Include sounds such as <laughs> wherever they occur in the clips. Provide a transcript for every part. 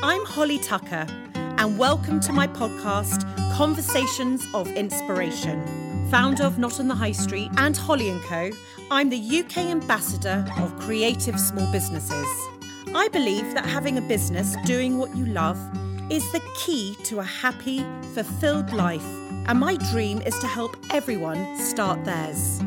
I'm Holly Tucker, and welcome to my podcast, Conversations of Inspiration. Founder of Not on the High Street and Holly & Co., I'm the UK ambassador of creative small businesses. I believe that having a business doing what you love is the key to a happy, fulfilled life, and my dream is to help everyone start theirs.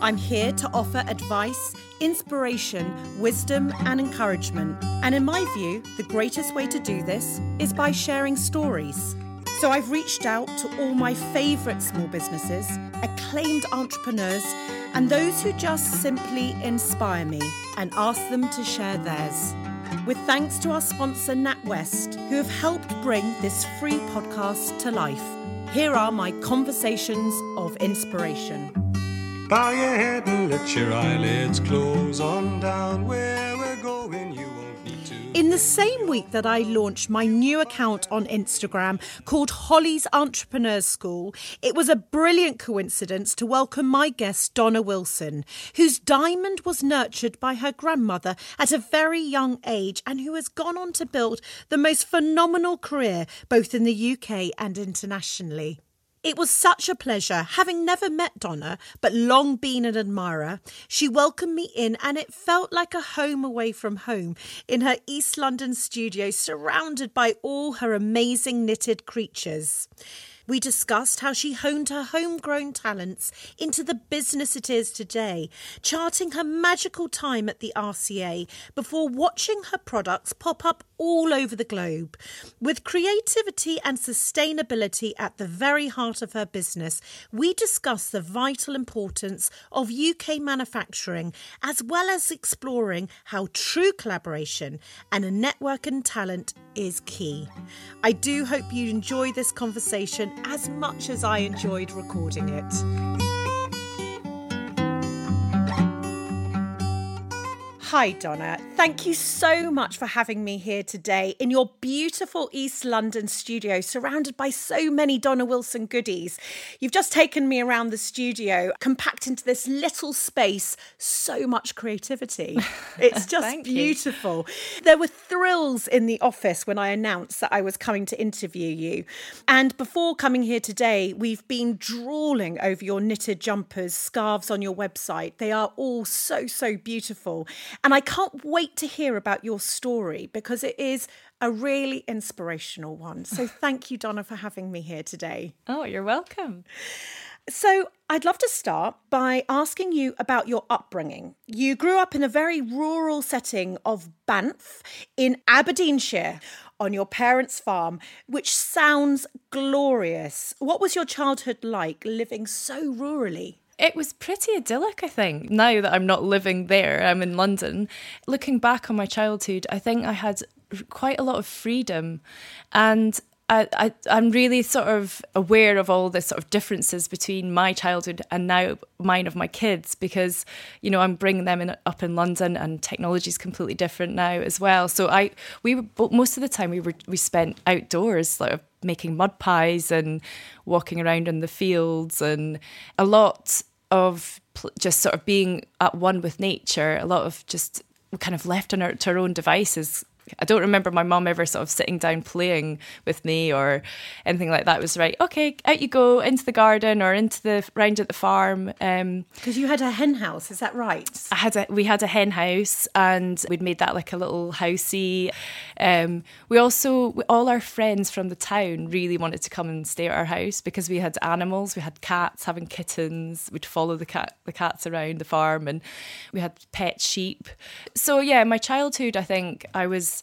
I'm here to offer advice, inspiration, wisdom, and encouragement. And in my view, the greatest way to do this is by sharing stories. So I've reached out to all my favourite small businesses, acclaimed entrepreneurs, and those who just simply inspire me and asked them to share theirs. With thanks to our sponsor, NatWest, who have helped bring this free podcast to life. Here are my conversations of inspiration. Bow your head and let your eyelids close on down. Where we're going, you won't need to. In the same week that I launched my new account on Instagram called Holly's Entrepreneurs School, it was a brilliant coincidence to welcome my guest, Donna Wilson, whose diamond was nurtured by her grandmother at a very young age and who has gone on to build the most phenomenal career both in the UK and internationally. It was such a pleasure, having never met Donna, but long been an admirer. She welcomed me in, and it felt like a home away from home in her East London studio, surrounded by all her amazing knitted creatures. We discussed how she honed her homegrown talents into the business it is today, charting her magical time at the RCA before watching her products pop up all over the globe. With creativity and sustainability at the very heart of her business, we discuss the vital importance of UK manufacturing as well as exploring how true collaboration and a network and talent is key. I do hope you enjoy this conversation as much as I enjoyed recording it. Hi, Donna. Thank you so much for having me here today in your beautiful East London studio, surrounded by so many Donna Wilson goodies. You've just taken me around the studio, compact into this little space, so much creativity. <laughs> It's just beautiful. You. There were thrills in the office when I announced that I was coming to interview you. And before coming here today, we've been drawling over your knitted jumpers, scarves on your website. They are all so, so beautiful. And I can't wait to hear about your story because it is a really inspirational one. So <laughs> thank you, Donna, for having me here today. Oh, you're welcome. So, I'd love to start by asking you about your upbringing. You grew up in a very rural setting of Banff in Aberdeenshire on your parents' farm, which sounds glorious. What was your childhood like living so rurally? It was pretty idyllic, I think. Now that I'm not living there, I'm in London. Looking back on my childhood, I think I had quite a lot of freedom. And I, I, am really sort of aware of all the sort of differences between my childhood and now mine of my kids because, you know, I'm bringing them in, up in London and technology is completely different now as well. So I, we were, most of the time we were, we spent outdoors, like making mud pies and walking around in the fields and a lot of just sort of being at one with nature, a lot of just kind of left on our, to our own devices I don't remember my mum ever sort of sitting down playing with me or anything like that. It was right, okay, out you go into the garden or into the round at the farm. Because um, you had a hen house, is that right? I had a, we had a hen house and we'd made that like a little housey. Um, we also all our friends from the town really wanted to come and stay at our house because we had animals. We had cats, having kittens. We'd follow the cat the cats around the farm, and we had pet sheep. So yeah, my childhood, I think I was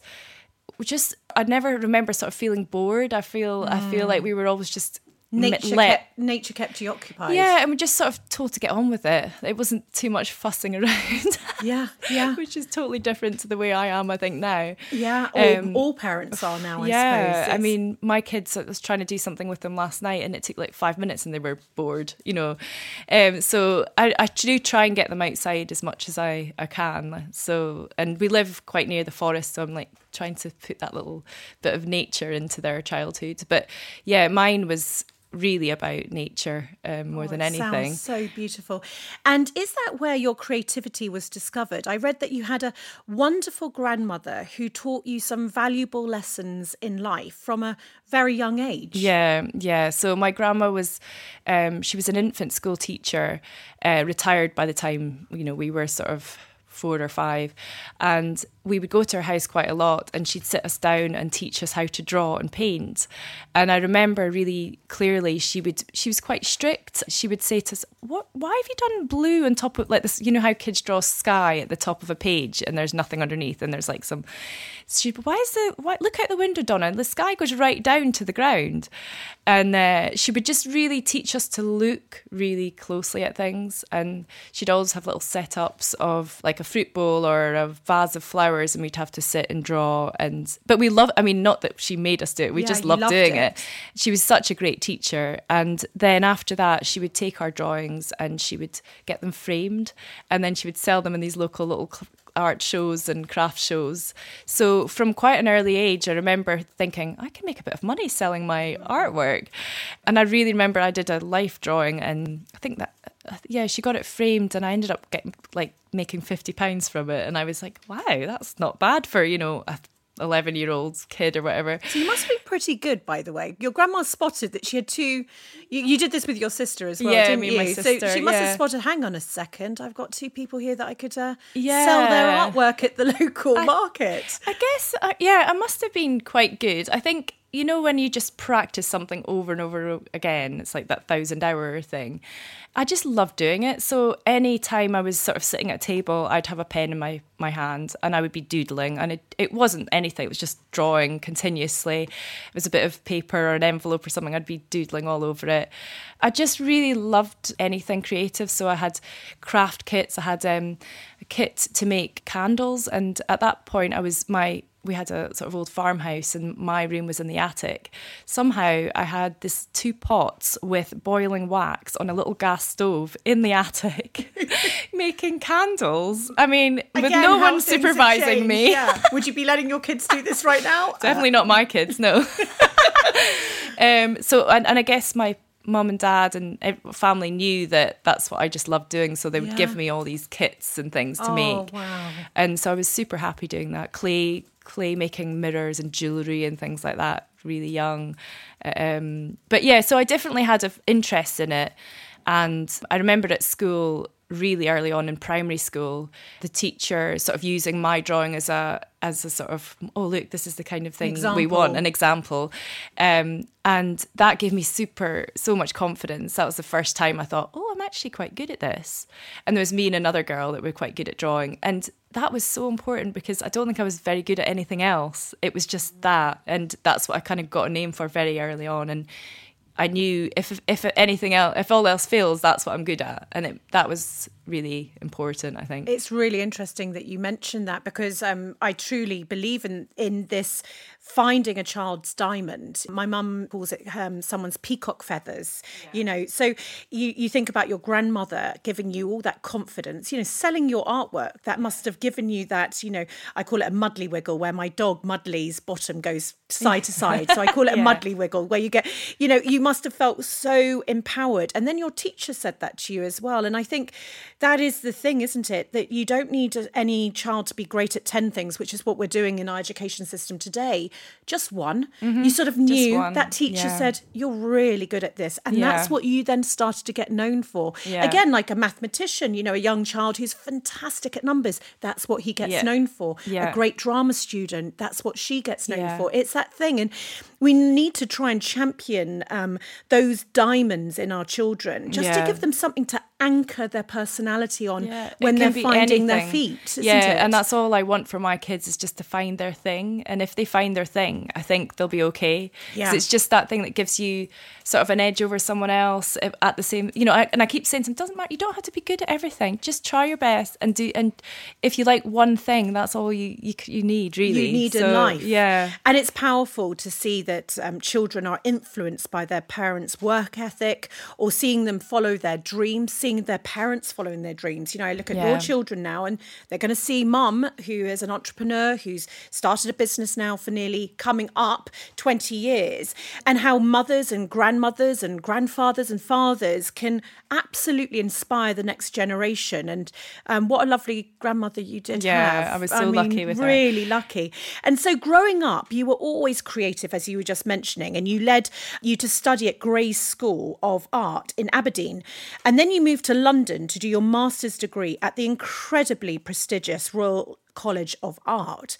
just I never remember sort of feeling bored. I feel mm. I feel like we were always just nature kept, nature kept you occupied. Yeah, and we just sort of told to get on with it. It wasn't too much fussing around. yeah, <laughs> yeah. Which is totally different to the way I am, I think, now. Yeah, all, um, all parents are now, I yeah, suppose. I mean, my kids, I was trying to do something with them last night and it took like five minutes and they were bored, you know. Um, so I, I do try and get them outside as much as I, I can. So, and we live quite near the forest, so I'm like trying to put that little bit of nature into their childhood. But yeah, mine was really about nature um, more Oh, than anything. So beautiful. And is that where your creativity was discovered? I read that you had a wonderful grandmother who taught you some valuable lessons in life from a very young age. Yeah, yeah. So my grandma was, um, she was an infant school teacher, uh, retired by the time you know we were sort of four or five, and we would go to her house quite a lot, and she'd sit us down and teach us how to draw and paint. And I remember really clearly she would she was quite strict. She would say to us, "What? Why have you done blue on top of like this? You know how kids draw sky at the top of a page, and there's nothing underneath, and there's like some." She, why is the why? Look out the window, Donna. The sky goes right down to the ground, and uh, she would just really teach us to look really closely at things. And she'd always have little setups of like a fruit bowl or a vase of flowers, and we'd have to sit and draw. And but we love. I mean, not that she made us do it. We Yeah, just loved loved doing it. it. She was such a great teacher. And then after that, she would take our drawings and she would get them framed, and then she would sell them in these local little art shows and craft shows. So from quite an early age, I remember thinking I can make a bit of money selling my artwork. And I really remember I did a life drawing, and I think that yeah, she got it framed, and I ended up getting like making fifty pounds from it. And I was like, wow, that's not bad for you know a eleven year old kid or whatever. So you must be pretty good, by the way. Your grandma spotted that she had two. You, you did this with your sister as well, Yeah, didn't you? my so she must have spotted. Hang on a second, I've got two people here that I could uh, sell their artwork at the <laughs> local market. I guess, uh, yeah, I must have been quite good. I think, you know, when you just practice something over and over again, it's like that thousand hour thing. I just love doing it. So any time I was sort of sitting at a table, I'd have a pen in my, my hand and I would be doodling. And it, it wasn't anything, it was just drawing continuously. It was a bit of paper or an envelope or something, I'd be doodling all over it. I just really loved anything creative. So I had craft kits, I had um, a kit to make candles. And at that point, I was my we had a sort of old farmhouse and my room was in the attic. Somehow I had this two pots with boiling wax on a little gas stove in the attic <laughs> <laughs> making candles. I mean, with no one supervising me. Yeah. <laughs> Would you be letting your kids do this right now? Definitely not my kids, no. um, so, and, and I guess my mum and dad and family knew that that's what I just loved doing. So they would Yeah. give me all these kits and things to Oh, make. wow. And so I was super happy doing that. Clay, clay making mirrors and jewellery and things like that, really young. Um, but yeah, so I definitely had an interest in it. And I remember at school, really early on in primary school, the teacher sort of using my drawing as a as a sort of oh look, this is the kind of thing we want, an example. Um, and that gave me super so much confidence. That was the first time I thought, oh, I'm actually quite good at this. And there was me and another girl that were quite good at drawing, and that was so important because I don't think I was very good at anything else. It was just that, and that's what I kind of got a name for very early on, and. I knew if if anything else, if all else fails, that's what I'm good at, and it, that was really important. I think. It's really interesting that you mentioned that because um, I truly believe in in this finding a child's diamond. My mum calls it um, someone's peacock feathers. You know, so you you think about your grandmother giving you all that confidence. You know, selling your artwork that must have given you that. You know, I call it a muddly wiggle where my dog Mudley's bottom goes side to side. So I call it a <laughs> Yeah. muddly wiggle where you get. You know, you must have felt so empowered, and then your teacher said that to you as well. And I think that is the thing, isn't it? That you don't need any child to be great at 10 things, which is what we're doing in our education system today. Just one. You sort of knew that teacher yeah. said, You're really good at this. And that's what you then started to get known for. Yeah. Again, like a mathematician, you know, a young child who's fantastic at numbers. That's what he gets Yeah. known for. Yeah. A great drama student. That's what she gets known Yeah. for. It's that thing. And we need to try and champion um, those diamonds in our children just to give them something to anchor their personality on Yeah, when they're finding their feet. Isn't yeah, it? and that's all I want for my kids is just to find their thing. And if they find their thing, I think they'll be okay. Yeah. it's just that thing that gives you sort of an edge over someone else at the same. You know, I, and I keep saying to them, doesn't matter. You don't have to be good at everything. Just try your best and do. And if you like one thing, that's all you you, you need really. you need in So, life. Yeah. And it's powerful to see that um, children are influenced by their parents' work ethic or seeing them follow their dreams, seeing their parents following their dreams. You know, I look at Yeah. your children now and they're going to see mum, who is an entrepreneur, who's started a business now for nearly coming up 20 years, and how mothers and grandmothers and grandfathers and fathers can absolutely inspire the next generation. And um, what a lovely grandmother you did Yeah, have. I was so lucky with her. really lucky. And so growing up, you were always creative, as you were just mentioning, and you led you to study at Gray's School of Art in Aberdeen. And then you moved to London to do your master's degree at the incredibly prestigious Royal College of Art.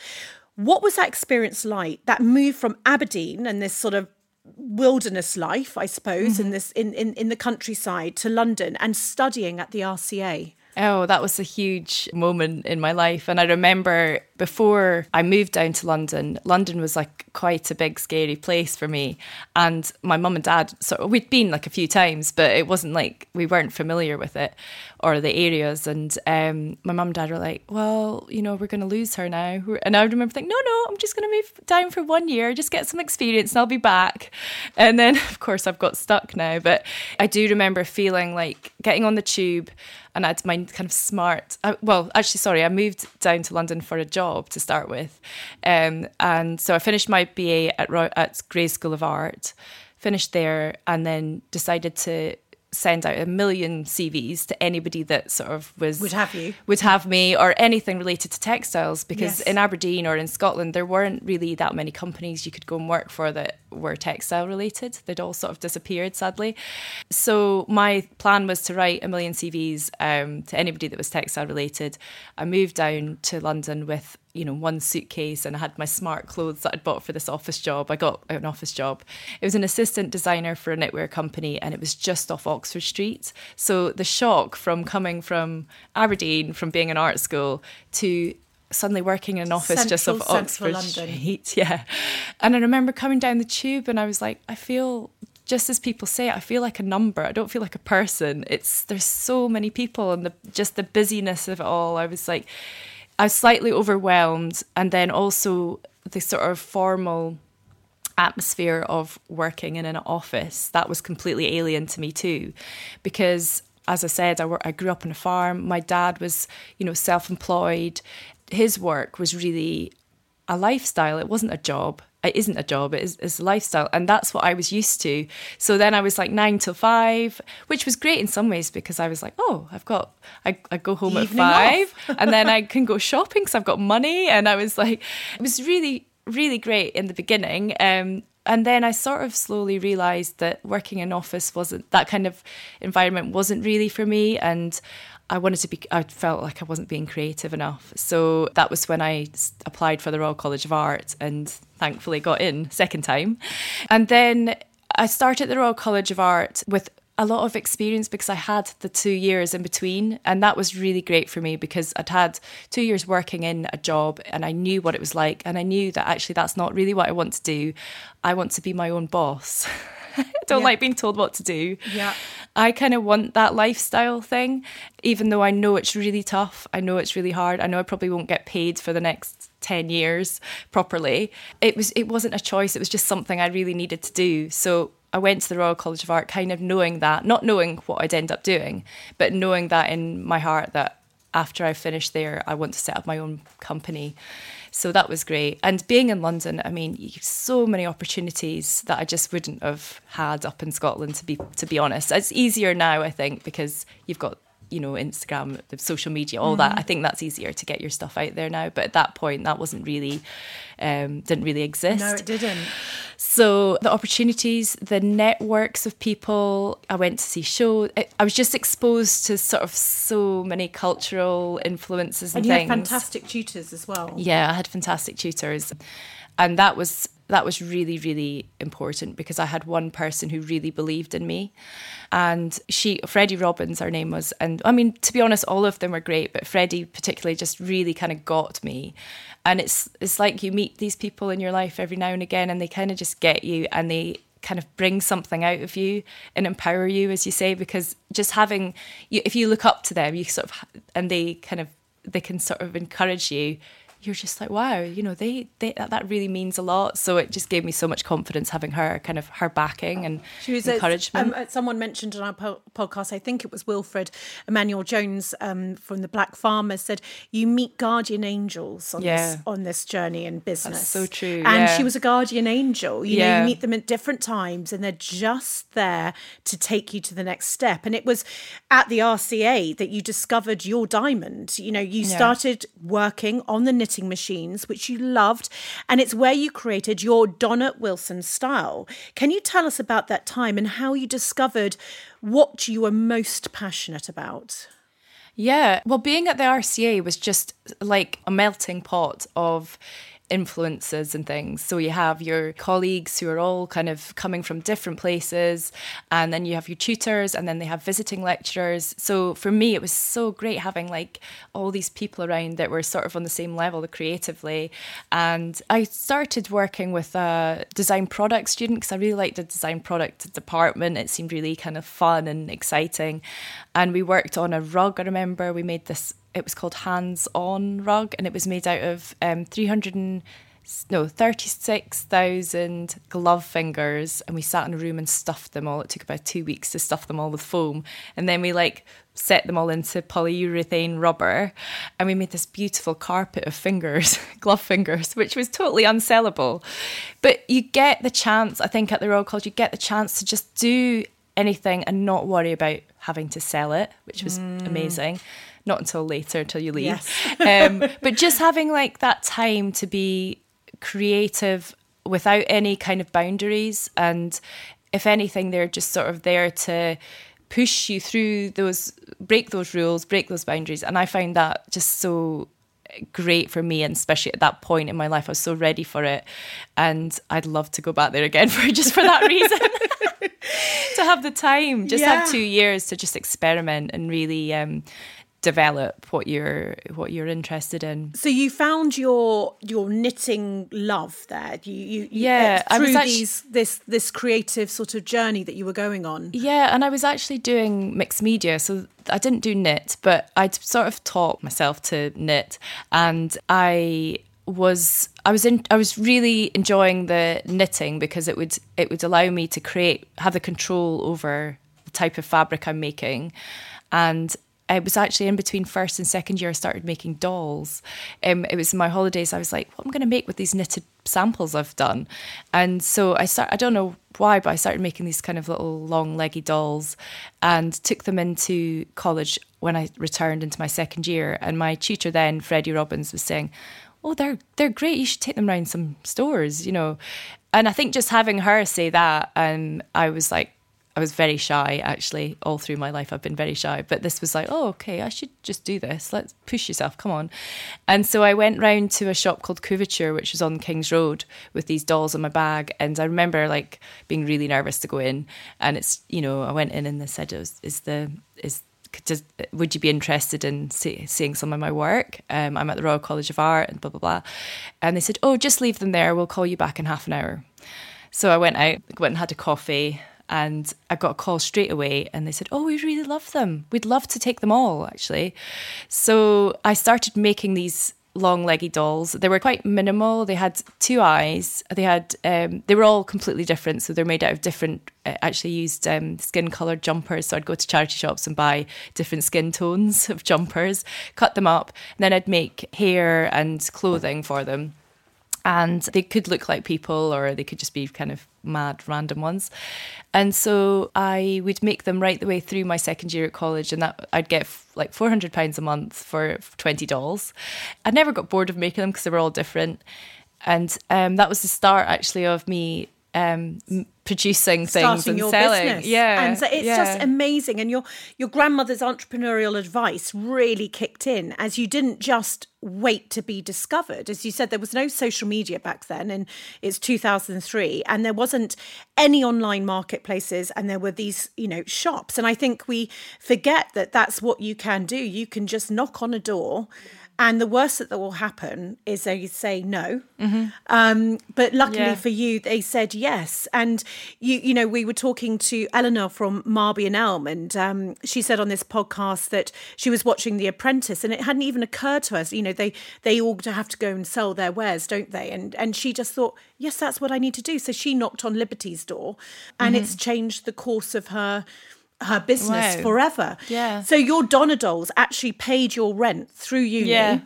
What was that experience like? That move from Aberdeen and this sort of wilderness life, I suppose, Mm-hmm. in this in, in, in the countryside to London and studying at the RCA. Oh, that was a huge moment in my life. And I remember before I moved down to London, London was like quite a big, scary place for me. And my mum and dad, so we'd been like a few times, but it wasn't like we weren't familiar with it or the areas. And um, my mum and dad were like, well, you know, we're going to lose her now. And I remember thinking, no, no, I'm just going to move down for one year, just get some experience and I'll be back. And then, <laughs> of course, I've got stuck now. But I do remember feeling like getting on the tube and I had my kind of smart. I, well, actually, sorry, I moved down to London for a job to start with, um, and so I finished my BA at at Gray's School of Art, finished there, and then decided to send out a million CVs to anybody that sort of was Would have you. would have me or anything related to textiles because Yes. in Aberdeen or in Scotland there weren't really that many companies you could go and work for that were textile related. They'd all sort of disappeared sadly. So my plan was to write a million CVs um, to anybody that was textile related. I moved down to London with you know one suitcase and I had my smart clothes that I'd bought for this office job. I got an office job. It was an assistant designer for a knitwear company and it was just off Oxford Street. So the shock from coming from Aberdeen from being an art school to suddenly working in an office just Central, off Oxford London. Street. <laughs> Yeah. And I remember coming down the tube and I was like, I feel just as people say, I feel like a number. I don't feel like a person. It's there's so many people and the just the busyness of it all. I was like I was slightly overwhelmed and then also the sort of formal atmosphere of working in an office that was completely alien to me too. Because as i said I, I grew up on a farm. My dad was you know self-employed. His work was really a lifestyle. It wasn't a job it isn't a job it is it's a lifestyle and that's what i was used to so then i was like nine till five which was great in some ways because i was like oh i've got i, I go home Evening at five and then i can go shopping because i've got money and i was like it was really really great in the beginning. Um, and then I sort of slowly realised that working in office wasn't that kind of environment wasn't really for me, and I wanted to be. I felt like I wasn't being creative enough. So that was when I applied for the Royal College of Art, and thankfully got in second time. And then I started the Royal College of Art with a lot of experience because I had the two years in between. And that was really great for me because I'd had two years working in a job and I knew what it was like. And I knew that actually that's not really what I want to do. I want to be my own boss. <laughs> I don't Yeah. like being told what to do. Yeah. I kind of want that lifestyle thing, even though I know it's really tough. I know it's really hard. I know I probably won't get paid for the next 10 years properly. It was it wasn't a choice, it was just something I really needed to do. So I went to the Royal College of Art kind of knowing that, not knowing what I'd end up doing, but knowing that in my heart that after I finish there, I want to set up my own company. So that was great. And being in London, I mean, so many opportunities that I just wouldn't have had up in Scotland. To be to be honest, it's easier now, I think, because you've got you know Instagram, the social media, all that. I think that's easier to get your stuff out there now. But at that point, that wasn't really um, didn't really exist. No, it didn't. So the opportunities, the networks of people, I went to see shows. I- I was just exposed to sort of so many cultural influences and, And you things. had fantastic tutors as well. Yeah, I had fantastic tutors, and that was that was really really important because I had one person who really believed in me, and she Freddie Robins, her name was, and I mean to be honest, all of them were great, but Freddie particularly just really kind of got me, and it's it's like you meet these people in your life every now and again, and they kind of just get you, and they kind of bring something out of you and empower you as you say because just having if you look up to them you sort of and they kind of they can sort of encourage you you're just like, wow, you know, they, they that, that really means a lot. So it just gave me so much confidence having her kind of her backing and She was encouragement. Um, someone mentioned on our po- podcast, I think it was Wilfred Emmanuel Jones um, from the Black Farmers said, "You meet guardian angels on Yeah. this on this journey in business." so true, And yeah. she was a guardian angel. You know, you meet them at different times, and they're just there to take you to the next step. And it was at the RCA that you discovered your diamond. You know, you Yeah. started working on the knitting machines, which you loved, and it's where you created your Donna Wilson style. Can you tell us about that time and how you discovered what you were most passionate about? Yeah. Well, being at the RCA was just like a melting pot of influences and things. So you have your colleagues who are all kind of coming from different places, and then you have your tutors, and then they have visiting lecturers. So for me, it was so great having like all these people around that were sort of on the same level creatively. And I started working with a design product student because I really liked the design product department. It seemed really kind of fun and exciting. And we worked on a rug, I remember. We made this it was called Hands On Rug, and it was made out of um, 300 and no 36,000 glove fingers, and we sat in a room and stuffed them all. It took about two weeks to stuff them all with foam, and then we like set them all into polyurethane rubber, and we made this beautiful carpet of fingers, <laughs> glove fingers, which was totally unsellable. But you get the chance, I think, at the Royal College, you get the chance to just do anything and not worry about having to sell it, which was amazing. Not until later, until you leave. <laughs> um, but just having like that time to be creative without any kind of boundaries. And if anything, they're just sort of there to push you through those, break those rules, break those boundaries. And I found that just so great for me and especially at that point in my life I was so ready for it and I'd love to go back there again <laughs> for just for that reason <laughs> to have the time just have two years to just experiment and really um, develop what you're what you're interested in So you found your your knitting love there. You, you, you Yeah, uh, I was through actu- these this this creative sort of journey that you were going on. Yeah, and I was actually doing mixed media, so I didn't do knit, but I'd sort of taught myself to knit, and I was I was in I was really enjoying the knitting because it would it would allow me to create have the control over the type of fabric I'm making, and I was actually in between first and second year. I started making dolls. Um, it was my holidays. I was like, what am I going to make with these knitted samples I've done? And so I start. I don't know why, but I started making these kind of little long leggy dolls, and took them into college when I returned into my second year. And my tutor then, Freddie Robins, was saying, "Oh, they're they're great. You should take them around some stores, you know." And I think just having her say that, and I was like, I was very shy actually all through my life. I've been very shy, but this was like, oh, okay, I should just do this. Let's push yourself. Come on. And so I went round to a shop called Couverture, which was on King's Road, with these dolls in my bag. And I remember like being really nervous to go in. And it's you know I went in and they said, is, is the is does, would you be interested in see, seeing some of my work? Um, I'm at the Royal College of Art and blah blah blah. And they said, oh, just leave them there. We'll call you back in half an hour. So I went out, went and had a coffee, and I got a call straight away. And they said, "Oh, we really love them. We'd love to take them all, actually." So I started making these long leggy dolls. They were quite minimal. They had two eyes. They had um, they were all completely different. So they're made out of different. I actually used um, skin colored jumpers. So I'd go to charity shops and buy different skin tones <laughs> of jumpers, cut them up, and then I'd make hair and clothing for them and they could look like people or they could just be kind of mad random ones. And so i would make them right the way through my second year at college and that i'd get like 400 pounds a month for 20 dolls. I never got bored of making them because they were all different. And um, that was the start actually of me um, producing things starting and selling business. yeah and so it's yeah. just amazing. And your your grandmother's entrepreneurial advice really kicked in as you didn't just wait to be discovered. As you said, there was no social media back then, and it's 2003, and there wasn't any online marketplaces, and there were these you know shops. And I think we forget that that's what you can do. You can just knock on a door And the worst that will happen is they say no. Um, but luckily Yeah. for you, they said yes. And you, you know, we were talking to Eleanor from Marby and Elm, and um, she said on this podcast that she was watching The Apprentice, and it hadn't even occurred to us. You know, they they all have to go and sell their wares, don't they? And and she just thought, yes, that's what I need to do. So she knocked on Liberty's door, and Mm-hmm. it's changed the course of her her business Wow. forever. Yeah. So your Donna dolls actually paid your rent through uni. <laughs> Yeah.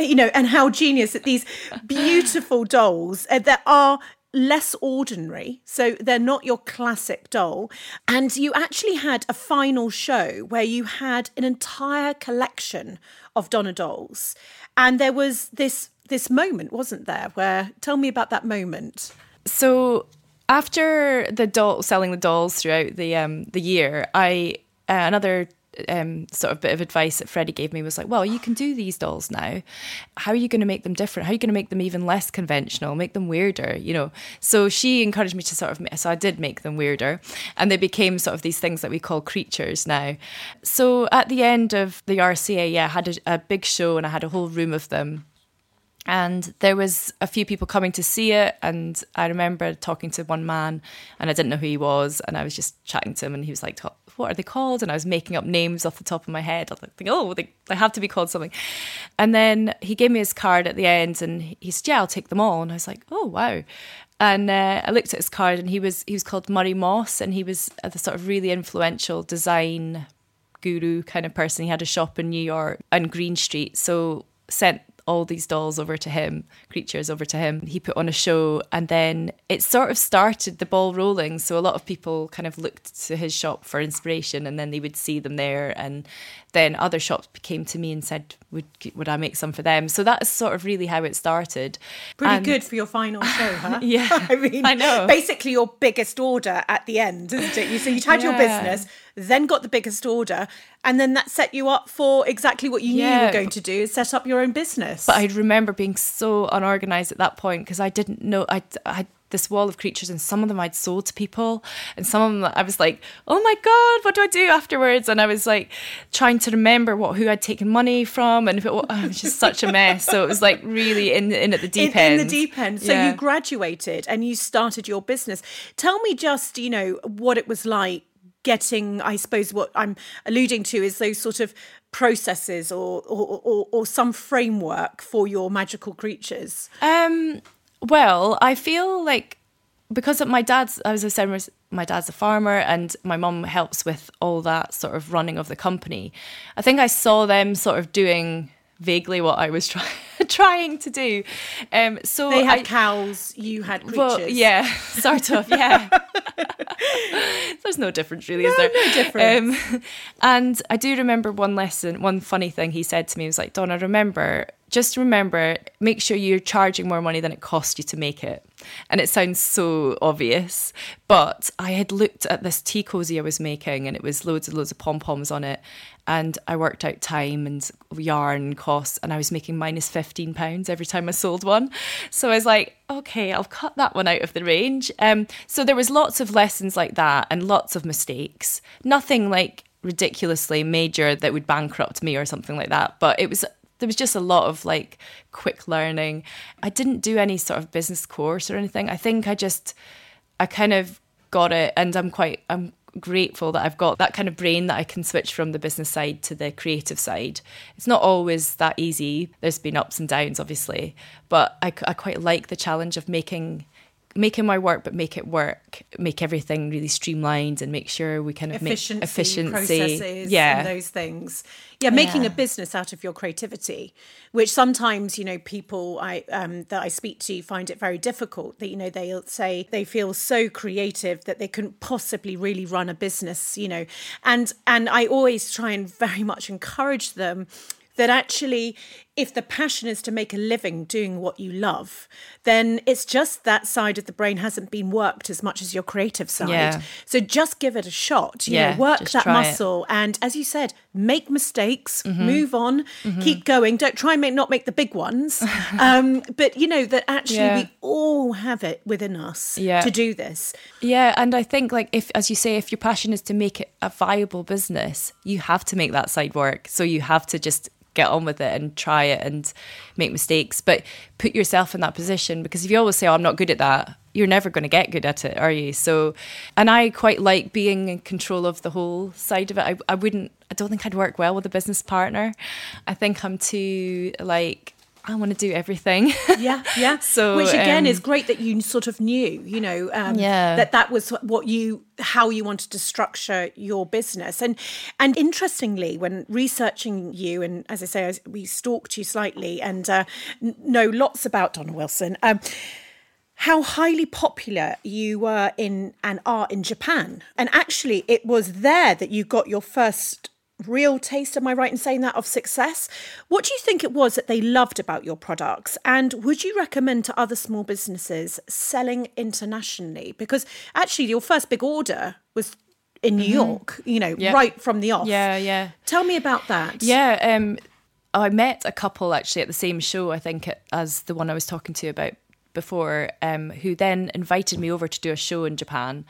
you know, and how genius that these beautiful dolls uh, that are less ordinary. So they're not your classic doll. And you actually had a final show where you had an entire collection of Donna dolls. And there was this this moment, wasn't there, where tell me about that moment. So after the doll selling the dolls throughout the um the year, I uh, another um sort of bit of advice that Freddie gave me was like, well, you can do these dolls now. How are you going to make them different? How are you going to make them even less conventional? Make them weirder, you know? So she encouraged me to sort of so I did make them weirder, and they became sort of these things that we call creatures now. So at the end of the RCA, yeah, I had a, a big show and I had a whole room of them and there was a few people coming to see it and i remember talking to one man and i didn't know who he was and i was just chatting to him and he was like what are they called? And i was making up names off the top of my head. I was like oh they, they have to be called something. And then he gave me his card at the end and he said yeah i'll take them all. And i was like oh wow. And uh, I looked at his card, and he was he was called Murray Moss, and he was a sort of really influential design guru kind of person. He had a shop in New York on Greene Street, so sent all these dolls over to him, creatures over to him. He put on a show, and then it sort of started the ball rolling. So a lot of people kind of looked to his shop for inspiration, and then they would see them there, and then other shops came to me and said, "Would would I make some for them?" So that's sort of really how it started. Pretty And- good for your final show, huh? <laughs> Yeah, <laughs> I mean, I know. Basically, your biggest order at the end, isn't it? You so you had your business, then got the biggest order, and then that set you up for exactly what you knew you were going to do: is set up your own business. But I remember being so unorganized at that point because I didn't know I I had this wall of creatures and some of them I'd sold to people and some of them I was like, oh my god, what do I do afterwards? And I was like trying to remember what who I'd taken money from and if it, oh, <laughs> it was just such a mess. So it was like really in in at the deep in, end. in the deep end. So Yeah. you graduated and you started your business. Tell me just, you know, what it was like getting, I suppose what I'm alluding to is those sort of processes or or, or, or some framework for your magical creatures. Um, well, I feel like because of my dad's, as I said, my dad's a farmer and my mum helps with all that sort of running of the company. I think I saw them sort of doing vaguely what I was <laughs> try- trying to do. Um, so They had I, cows, you had creatures. well, yeah, <laughs> sort of, yeah. <laughs> There's no difference, really, is there? no difference. Um, and I do remember one lesson, one funny thing he said to me was like, Donna, remember, just remember, make sure you're charging more money than it costs you to make it. And it sounds so obvious, but I had looked at this tea cozy I was making, and it was loads and loads of pom poms on it. And I worked out time and yarn costs, and I was making minus fifteen pounds every time I sold one. So I was like, okay, I'll cut that one out of the range. Um, so there was lots of lessons like that, and lots of mistakes. Nothing like ridiculously major that would bankrupt me or something like that. But it was there was just a lot of like quick learning. I didn't do any sort of business course or anything. I think I just I kind of got it and I'm quite I'm grateful that I've got that kind of brain that I can switch from the business side to the creative side. It's not always that easy. There's been ups and downs obviously, but I, I quite like the challenge of making making my work but make it work make everything really streamlined and make sure we kind of efficiency, make efficiency processes, yeah and those things. Yeah, making Yeah. a business out of your creativity, which sometimes you know people I um, that I speak to find it very difficult. That you know they'll say they feel so creative that they couldn't possibly really run a business. You know, and and I always try and very much encourage them that actually if the passion is to make a living doing what you love then it's just that side of the brain hasn't been worked as much as your creative side Yeah. so just give it a shot you Yeah, know work that try it. muscle and as you said make mistakes Mm-hmm. move on keep going don't try and make not make the big ones <laughs> um, but you know that actually Yeah. we all have it within us Yeah. to do this Yeah, and I think like if as you say if your passion is to make it a viable business, you have to make that side work. So you have to just get on with it and try it and make mistakes. But put yourself in that position because if you always say, "Oh, I'm not good at that," you're never going to get good at it, are you? So, and I quite like being in control of the whole side of it. I, I wouldn't, I don't think I'd work well with a business partner. I think I'm too like I want to do everything. <laughs> Yeah, yeah. so, which again um, is great that you sort of knew, you know, um, Yeah. that that was what you how you wanted to structure your business. And and interestingly, when researching you, and as I say, we stalked you slightly and uh, know lots about Donna Wilson. Um, how highly popular you were in and are in Japan. And actually, it was there that you got your first real taste, am I right in saying that, of success? What do you think it was that they loved about your products? And would you recommend to other small businesses selling internationally? Because actually, your first big order was in New York, you know, Yeah. right from the off. Yeah, yeah. Tell me about that. Yeah, um, I met a couple actually at the same show, I think, as the one I was talking to about before, um, who then invited me over to do a show in Japan.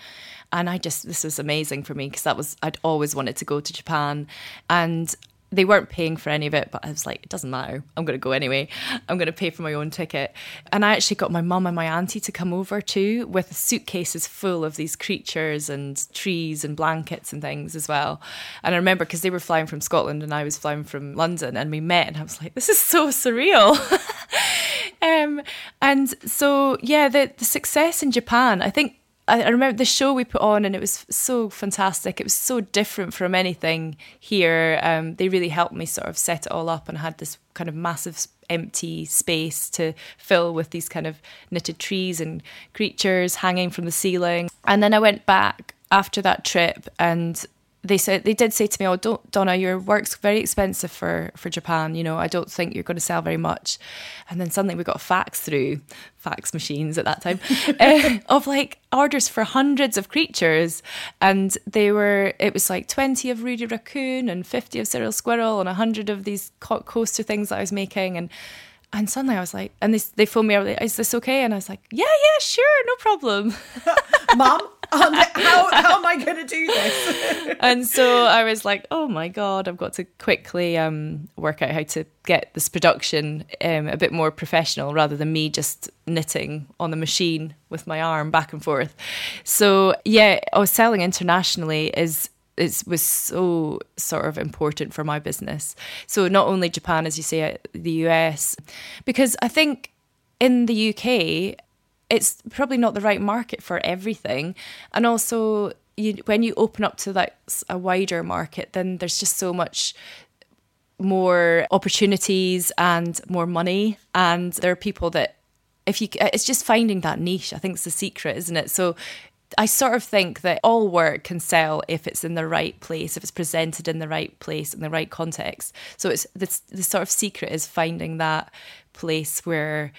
And I just, this was amazing for me because that was, I'd always wanted to go to Japan. And they weren't paying for any of it, but I was like, it doesn't matter. I'm going to go anyway. I'm going to pay for my own ticket. And I actually got my mum and my auntie to come over too with suitcases full of these creatures and trees and blankets and things as well. And I remember because they were flying from Scotland and I was flying from London and we met and I was like, this is so surreal. <laughs> um, and so, yeah, the, the success in Japan, I think I I remember the show we put on, and it was so fantastic. It was so different from anything here. Um, they really helped me sort of set it all up, and had this kind of massive empty space to fill with these kind of knitted trees and creatures hanging from the ceiling. And then I went back after that trip, and they said they did say to me, "Oh, don't, Donna, your work's very expensive for for Japan. You know, I don't think you're going to sell very much." And then suddenly we got a fax through fax machines at that time uh, <laughs> of like orders for hundreds of creatures, and they were it was like twenty of Rudy Raccoon and fifty of Cyril Squirrel and hundred of these co- coaster things that I was making and. And suddenly I was like, and they, they phoned me like, is this okay? And I was like, yeah, yeah, sure, no problem. <laughs> Mum, um, how, how am I going to do this? <laughs> and so I was like, oh my God, I've got to quickly um, work out how to get this production um, a bit more professional rather than me just knitting on the machine with my arm back and forth. So, yeah, was selling internationally is. It was so sort of important for my business. So not only Japan, as you say, uh, the US, because I think in the UK it's probably not the right market for everything. And also you, when you open up to like a wider market then there's just so much more opportunities and more money. And there are people that if you uh, it's just finding that niche i think it's the secret isn't it? So I sort of think that all work can sell if it's in the right place, if it's presented in the right place, in the right context. So it's the, the sort of secret is finding that place where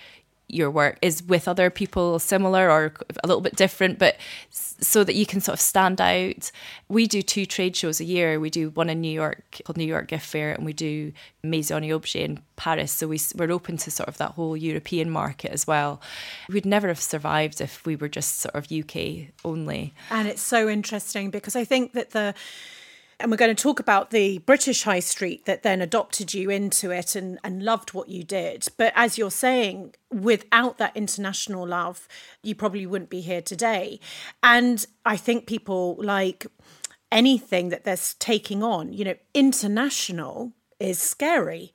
your work is with other people similar or a little bit different, but so that you can sort of stand out. We do two trade shows a year. We do one in New York called New York Gift Fair, and we do Maison et Objet in Paris. So we, we're open to sort of that whole European market as well. We'd never have survived if we were just sort of UK only. And it's so interesting because I think that the and we're going to talk about the British High Street that then adopted you into it and, and loved what you did. But as you're saying, without that international love, you probably wouldn't be here today. And I think people like anything that they're taking on, you know, international is scary.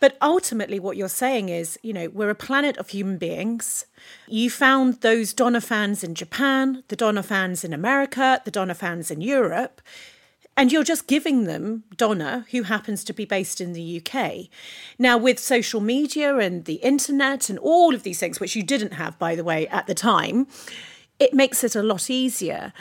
But ultimately, what you're saying is, you know, we're a planet of human beings. You found those Donna fans in Japan, the Donna fans in America, the Donna fans in Europe, and you're just giving them Donna, who happens to be based in the UK. Now, with social media and the internet and all of these things, which you didn't have, by the way, at the time, it makes it a lot easier.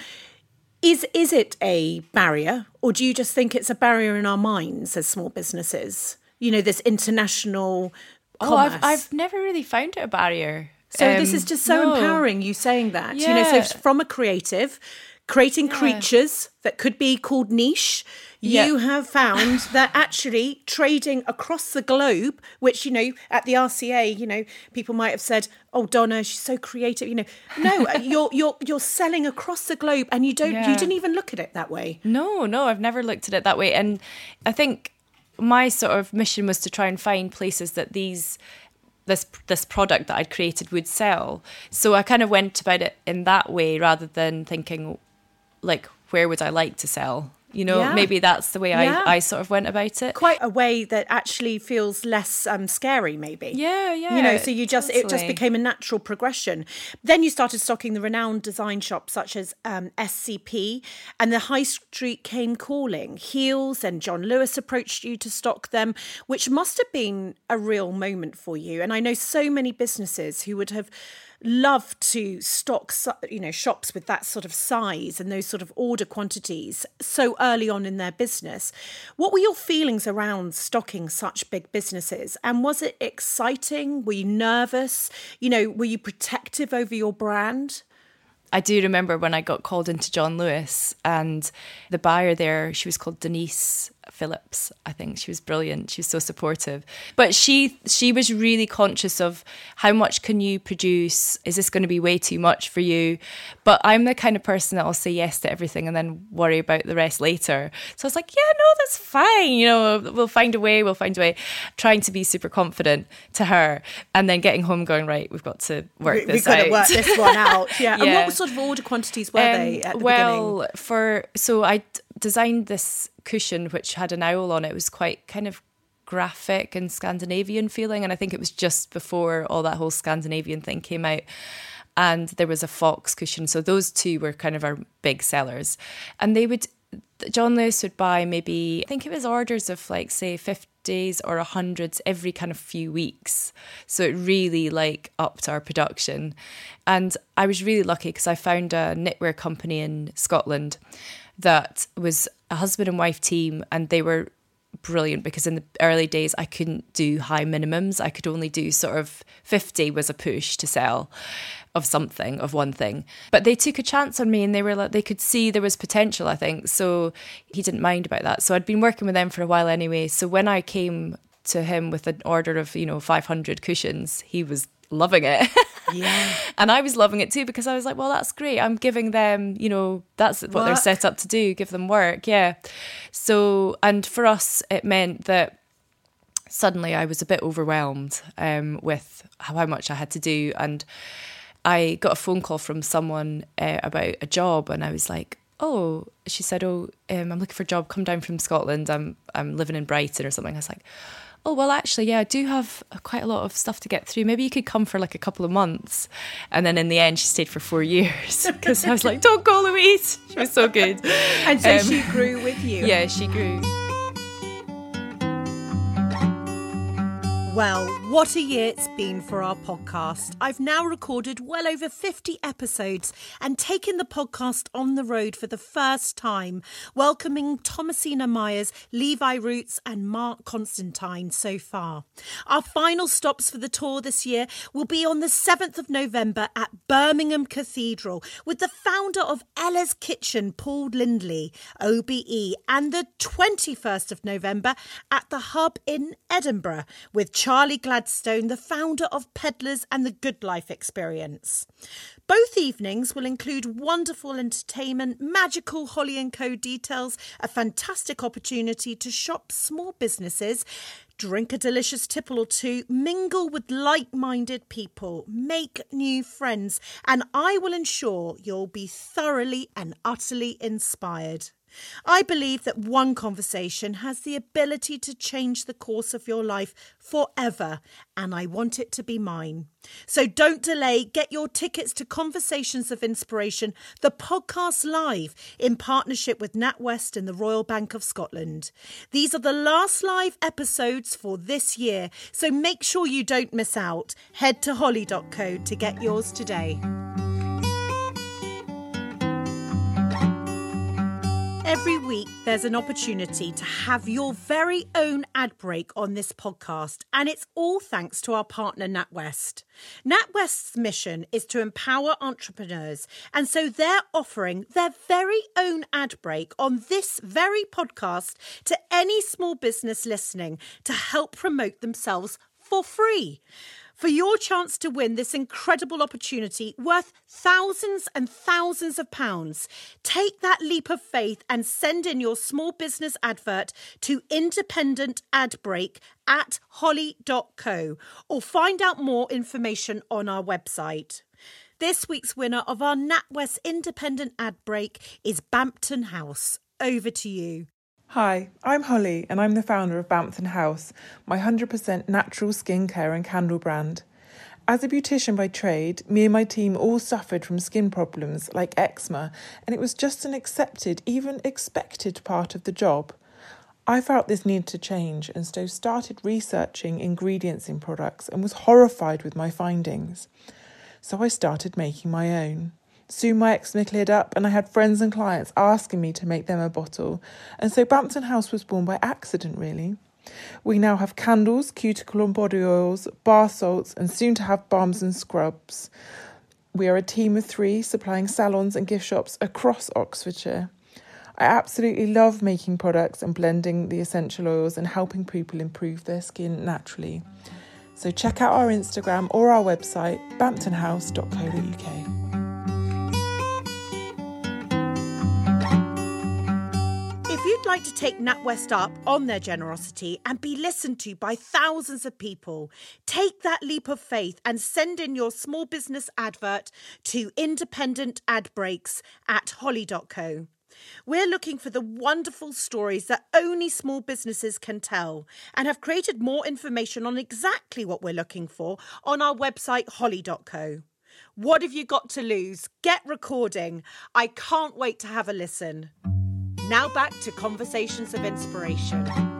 Is is it a barrier, or do you just think it's a barrier in our minds as small businesses? You know, this international Oh. I've, I've never really found it a barrier. so this Um, is just so no. empowering. You saying that, you know, so from a creative, creating creatures that could be called niche. You Yeah. have found <laughs> that actually trading across the globe, which you know at the RCA, you know people might have said, "Oh, Donna, she's so creative." You know, no, uh, <laughs> you're you're you're selling across the globe, and you don't you didn't even look at it that way. No, no, I've never looked at it that way. And I think my sort of mission was to try and find places that these this this product that I'd created would sell. So I kind of went about it in that way rather than thinking like where would I like to sell you know, yeah. maybe that's the way yeah. I, I sort of went about it. Quite a way that actually feels less um, scary, maybe. Yeah, yeah. You know, so you just totally. it just became a natural progression. Then you started stocking the renowned design shops such as um, SCP, and the high street came calling. Heal's and John Lewis approached you to stock them, which must have been a real moment for you. And I know so many businesses who would have love to stock you know shops with that sort of size and those sort of order quantities so early on in their business. What were your feelings around stocking such big businesses? And was it exciting? Were you nervous? You know were you protective over your brand? I do remember when I got called into John Lewis and the buyer there, she was called Denise Phillips. I think she was brilliant. She was so supportive. But she she was really conscious of how much can you produce? Is this going to be way too much for you? But I'm the kind of person that will say yes to everything and then worry about the rest later. So I was like, yeah, no, that's fine. You know, we'll find a way. We'll find a way. Trying to be super confident to her, and then getting home going right. We've got to work we, this we've out. Got to work this one out. Yeah. <laughs> yeah. And what sort of order quantities were um, they at the well, beginning? for so I designed this cushion which had an owl on it. It was quite kind of graphic and Scandinavian feeling. And I think it was just before all that whole Scandinavian thing came out. And there was a fox cushion. So those two were kind of our big sellers. And they would, John Lewis would buy maybe, I think it was orders of like, say, 50s or 100s every kind of few weeks. So it really like upped our production. And I was really lucky because I found a knitwear company in Scotland that was a husband and wife team, and they were brilliant because in the early days I couldn't do high minimums. I could only do sort of 50 was a push to sell of something, of one thing. But they took a chance on me and they were like they could see there was potential, I think. So he didn't mind about that. So I'd been working with them for a while anyway. So when I came to him with an order of, you know, 500 cushions, he was loving it. Yeah. <laughs> and I was loving it too because I was like, well, that's great. I'm giving them, you know, that's what work. they're set up to do, give them work. Yeah. So, and for us, it meant that suddenly I was a bit overwhelmed um, with how much I had to do. And I got a phone call from someone uh, about a job, and I was like, oh, she said, oh, um, I'm looking for a job. Come down from Scotland. I'm I'm living in Brighton or something. I was like, oh well actually yeah i do have quite a lot of stuff to get through. Maybe you could come for like a couple of months. And then in the end she stayed for four <laughs> years because i was like don't go louise. She was so good. And so um, she grew with you. yeah she grew Well, what a year it's been for our podcast. I've now recorded well over 50 episodes and taken the podcast on the road for the first time, welcoming Thomasina Miers, Levi Roots, and Mark Constantine so far. Our final stops for the tour this year will be on the 7th of November at Birmingham Cathedral with the founder of Ella's Kitchen, Paul Lindley, OBE, and the 21st of November at the Hub in Edinburgh with Charlie Gladstone, the founder of Pedlars and the Good Life Experience. Both evenings will include wonderful entertainment, magical Holly & Co details, a fantastic opportunity to shop small businesses, drink a delicious tipple or two, mingle with like minded people, make new friends, and I will ensure you'll be thoroughly and utterly inspired. I believe that one conversation has the ability to change the course of your life forever, and I want it to be mine. So don't delay. Get your tickets to Conversations of Inspiration, the podcast live in partnership with NatWest and the Royal Bank of Scotland. These are the last live episodes for this year, so make sure you don't miss out. Head to holly.co to get yours today. Every week, there's an opportunity to have your very own ad break on this podcast, and it's all thanks to our partner, NatWest. NatWest's mission is to empower entrepreneurs, and so they're offering their very own ad break on this very podcast to any small business listening to help promote themselves for free. For your chance to win this incredible opportunity worth thousands and thousands of pounds. Take that leap of faith and send in your small business advert to independent ad break at holly.co or find out more information on our website. This week's winner of our NatWest Independent Ad Break is Bampton House. Over to you. Hi, I'm Holly and I'm the founder of Bampton House, my 100% natural skincare and candle brand. As a beautician by trade, me and my team all suffered from skin problems like eczema, and it was just an accepted, even expected part of the job. I felt this need to change and so started researching ingredients in products and was horrified with my findings. So I started making my own. Soon my eczema cleared up, and I had friends and clients asking me to make them a bottle. And so Bampton House was born by accident, really. We now have candles, cuticle and body oils, bar salts, and soon to have balms and scrubs. We are a team of three supplying salons and gift shops across Oxfordshire. I absolutely love making products and blending the essential oils and helping people improve their skin naturally. So check out our Instagram or our website, bamptonhouse.co.uk. You'd like to take NatWest up on their generosity and be listened to by thousands of people, take that leap of faith and send in your small business advert to independent ad breaks at holly.co. We're looking for the wonderful stories that only small businesses can tell and have created more information on exactly what we're looking for on our website holly.co. What have you got to lose? Get recording. I can't wait to have a listen. Now back to Conversations of Inspiration.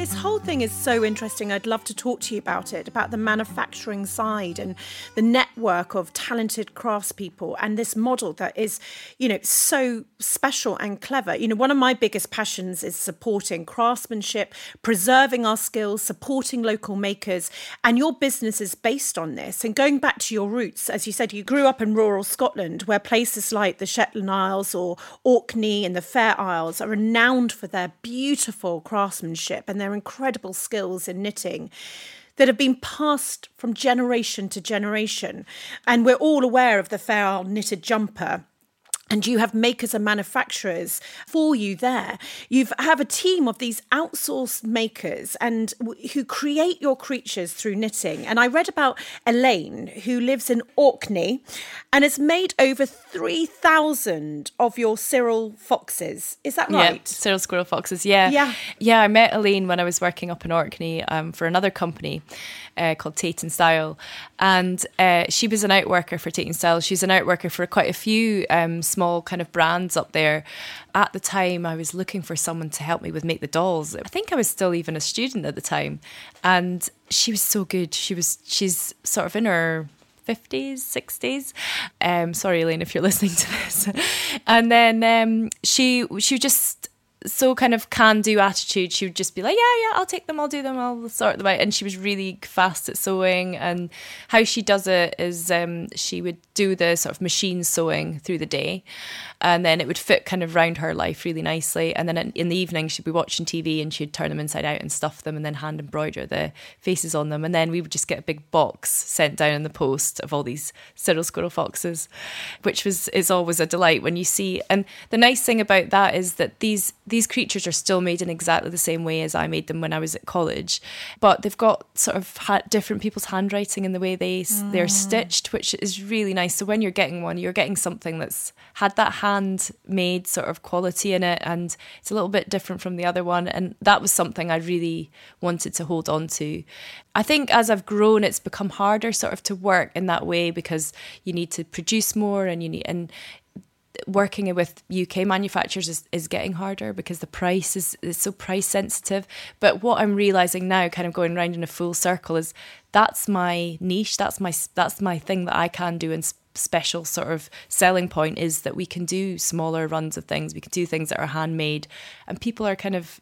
This whole thing is so interesting. I'd love to talk to you about it, about the manufacturing side and the network of talented craftspeople and this model that is, you know, so special and clever. You know, one of my biggest passions is supporting craftsmanship, preserving our skills, supporting local makers. And your business is based on this. And going back to your roots, as you said, you grew up in rural Scotland, where places like the Shetland Isles or Orkney and the Fair Isles are renowned for their beautiful craftsmanship and their incredible skills in knitting that have been passed from generation to generation. And we're all aware of the Fair Isle knitted jumper and you have makers and manufacturers for you there. You have a team of these outsourced makers and who create your creatures through knitting. And I read about Elaine, who lives in Orkney and has made over 3,000 of your Cyril foxes. Is that right? Yeah, Cyril Squirrel Foxes. Yeah. Yeah. Yeah, I met Elaine when I was working up in Orkney um, for another company uh, called Tait and Style. And uh, she was an outworker for Tait and Style. She's an outworker for quite a few um, small kind of brands up there. At the time, I was looking for someone to help me with make the dolls. I think I was still even a student at the time. And she was so good. She was, she's sort of in her 50s, 60s. Um, sorry, Elaine, if you're <laughs> listening to this. and then um, she she just so kind of can do attitude. She would just be like, yeah, yeah, I'll take them, I'll do them, I'll sort them out. And she was really fast at sewing. And how she does it is um, she would do the sort of machine sewing through the day, and then it would fit kind of round her life really nicely. And then in the evening, she'd be watching TV and she'd turn them inside out and stuff them, and then hand embroider the faces on them. And then we would just get a big box sent down in the post of all these Cyril Squirrel foxes, which was is always a delight when you see. And the nice thing about that is that these these creatures are still made in exactly the same way as I made them when I was at college, but they've got sort of ha- different people's handwriting in the way they mm. they're stitched, which is really nice. So when you're getting one, you're getting something that's had that handmade sort of quality in it, and it's a little bit different from the other one. And that was something I really wanted to hold on to. I think as I've grown, it's become harder sort of to work in that way because you need to produce more and you need and working with UK manufacturers is, is getting harder because the price is, is so price sensitive. But what I'm realizing now, kind of going around in a full circle, is that's my niche. That's my that's my thing that I can do and special sort of selling point is that we can do smaller runs of things. We can do things that are handmade, and people are kind of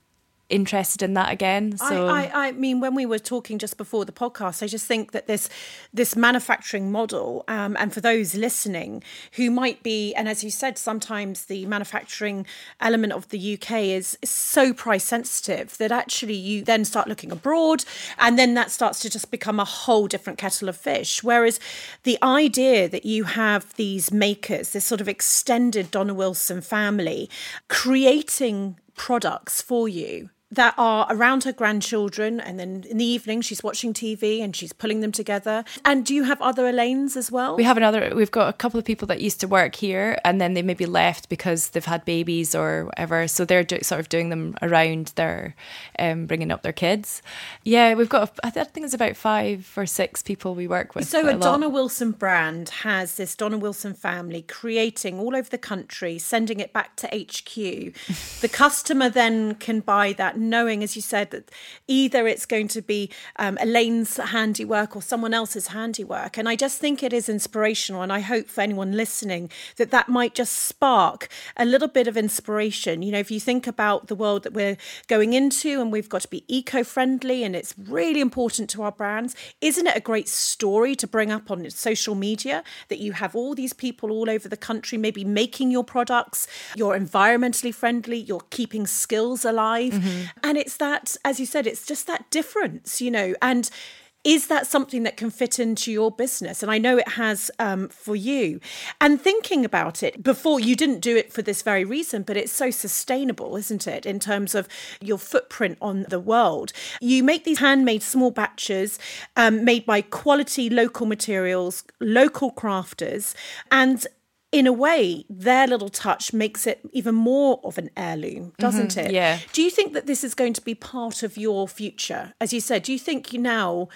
interested in that again. So I, I, I mean, when we were talking just before the podcast, I just think that this this manufacturing model, um, and for those listening who might be, and as you said, sometimes the manufacturing element of the UK is, is so price sensitive that actually you then start looking abroad, and then that starts to just become a whole different kettle of fish. Whereas the idea that you have these makers, this sort of extended Donna Wilson family, creating products for you that are around her grandchildren and then in the evening she's watching TV and she's pulling them together. And do you have other Elaines as well? We have another we've got a couple of people that used to work here and then they maybe left because they've had babies or whatever so they're do, sort of doing them around their um, bringing up their kids. Yeah, we've got I think it's about 5 or 6 people we work with. So a, a Donna Wilson brand has this Donna Wilson family creating all over the country sending it back to HQ. the customer then can buy that knowing, as you said, that either it's going to be um, Elaine's handiwork or someone else's handiwork. And I just think it is inspirational. And I hope for anyone listening that that might just spark a little bit of inspiration. You know, if you think about the world that we're going into and we've got to be eco friendly and it's really important to our brands, isn't it a great story to bring up on social media that you have all these people all over the country maybe making your products, you're environmentally friendly, you're keeping skills alive. Mm-hmm. And it's that, as you said, it's just that difference, you know, and is that something that can fit into your business? And I know it has um, for you. And thinking about it before, you didn't do it for this very reason, but it's so sustainable, isn't it, in terms of your footprint on the world? You make these handmade small batches um, made by quality local materials, local crafters, and in a way, their little touch makes it even more of an heirloom, doesn't mm-hmm, it? Yeah. Do you think that this is going to be part of your future? As you said, do you think you now,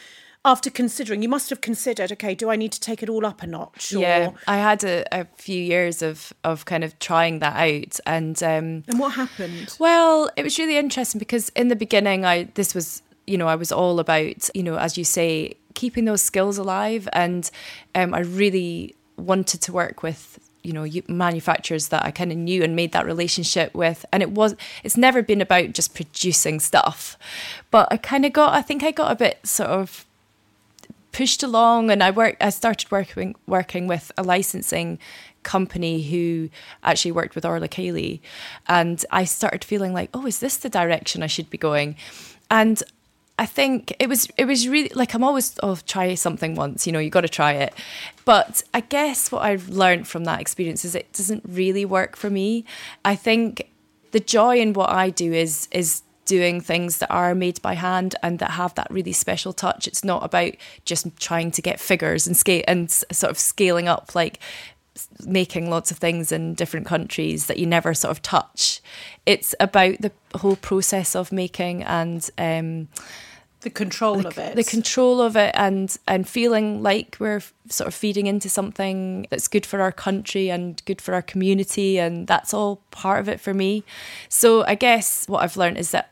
after considering, you must have considered, okay, do I need to take it all up a notch? Or... Yeah, I had a, a, few years of of kind of trying that out, and um, and what happened? Well, it was really interesting because in the beginning, I this was you know I was all about you know as you say keeping those skills alive, and um, I really wanted to work with you know manufacturers that I kind of knew and made that relationship with and it was it's never been about just producing stuff. But I kind of got I think I got a bit sort of pushed along and I work I started working working with a licensing company who actually worked with Orla Kiely and I started feeling like oh is this the direction I should be going? And I think it was it was really like I'm always oh try something once you know you got to try it. But I guess what I've learned from that experience is it doesn't really work for me. I think the joy in what I do is is doing things that are made by hand and that have that really special touch. It's not about just trying to get figures and scale and sort of scaling up like making lots of things in different countries that you never sort of touch. It's about the whole process of making and um, the control the, of it, the control of it, and and feeling like we're sort of feeding into something that's good for our country and good for our community, and that's all part of it for me. So I guess what I've learned is that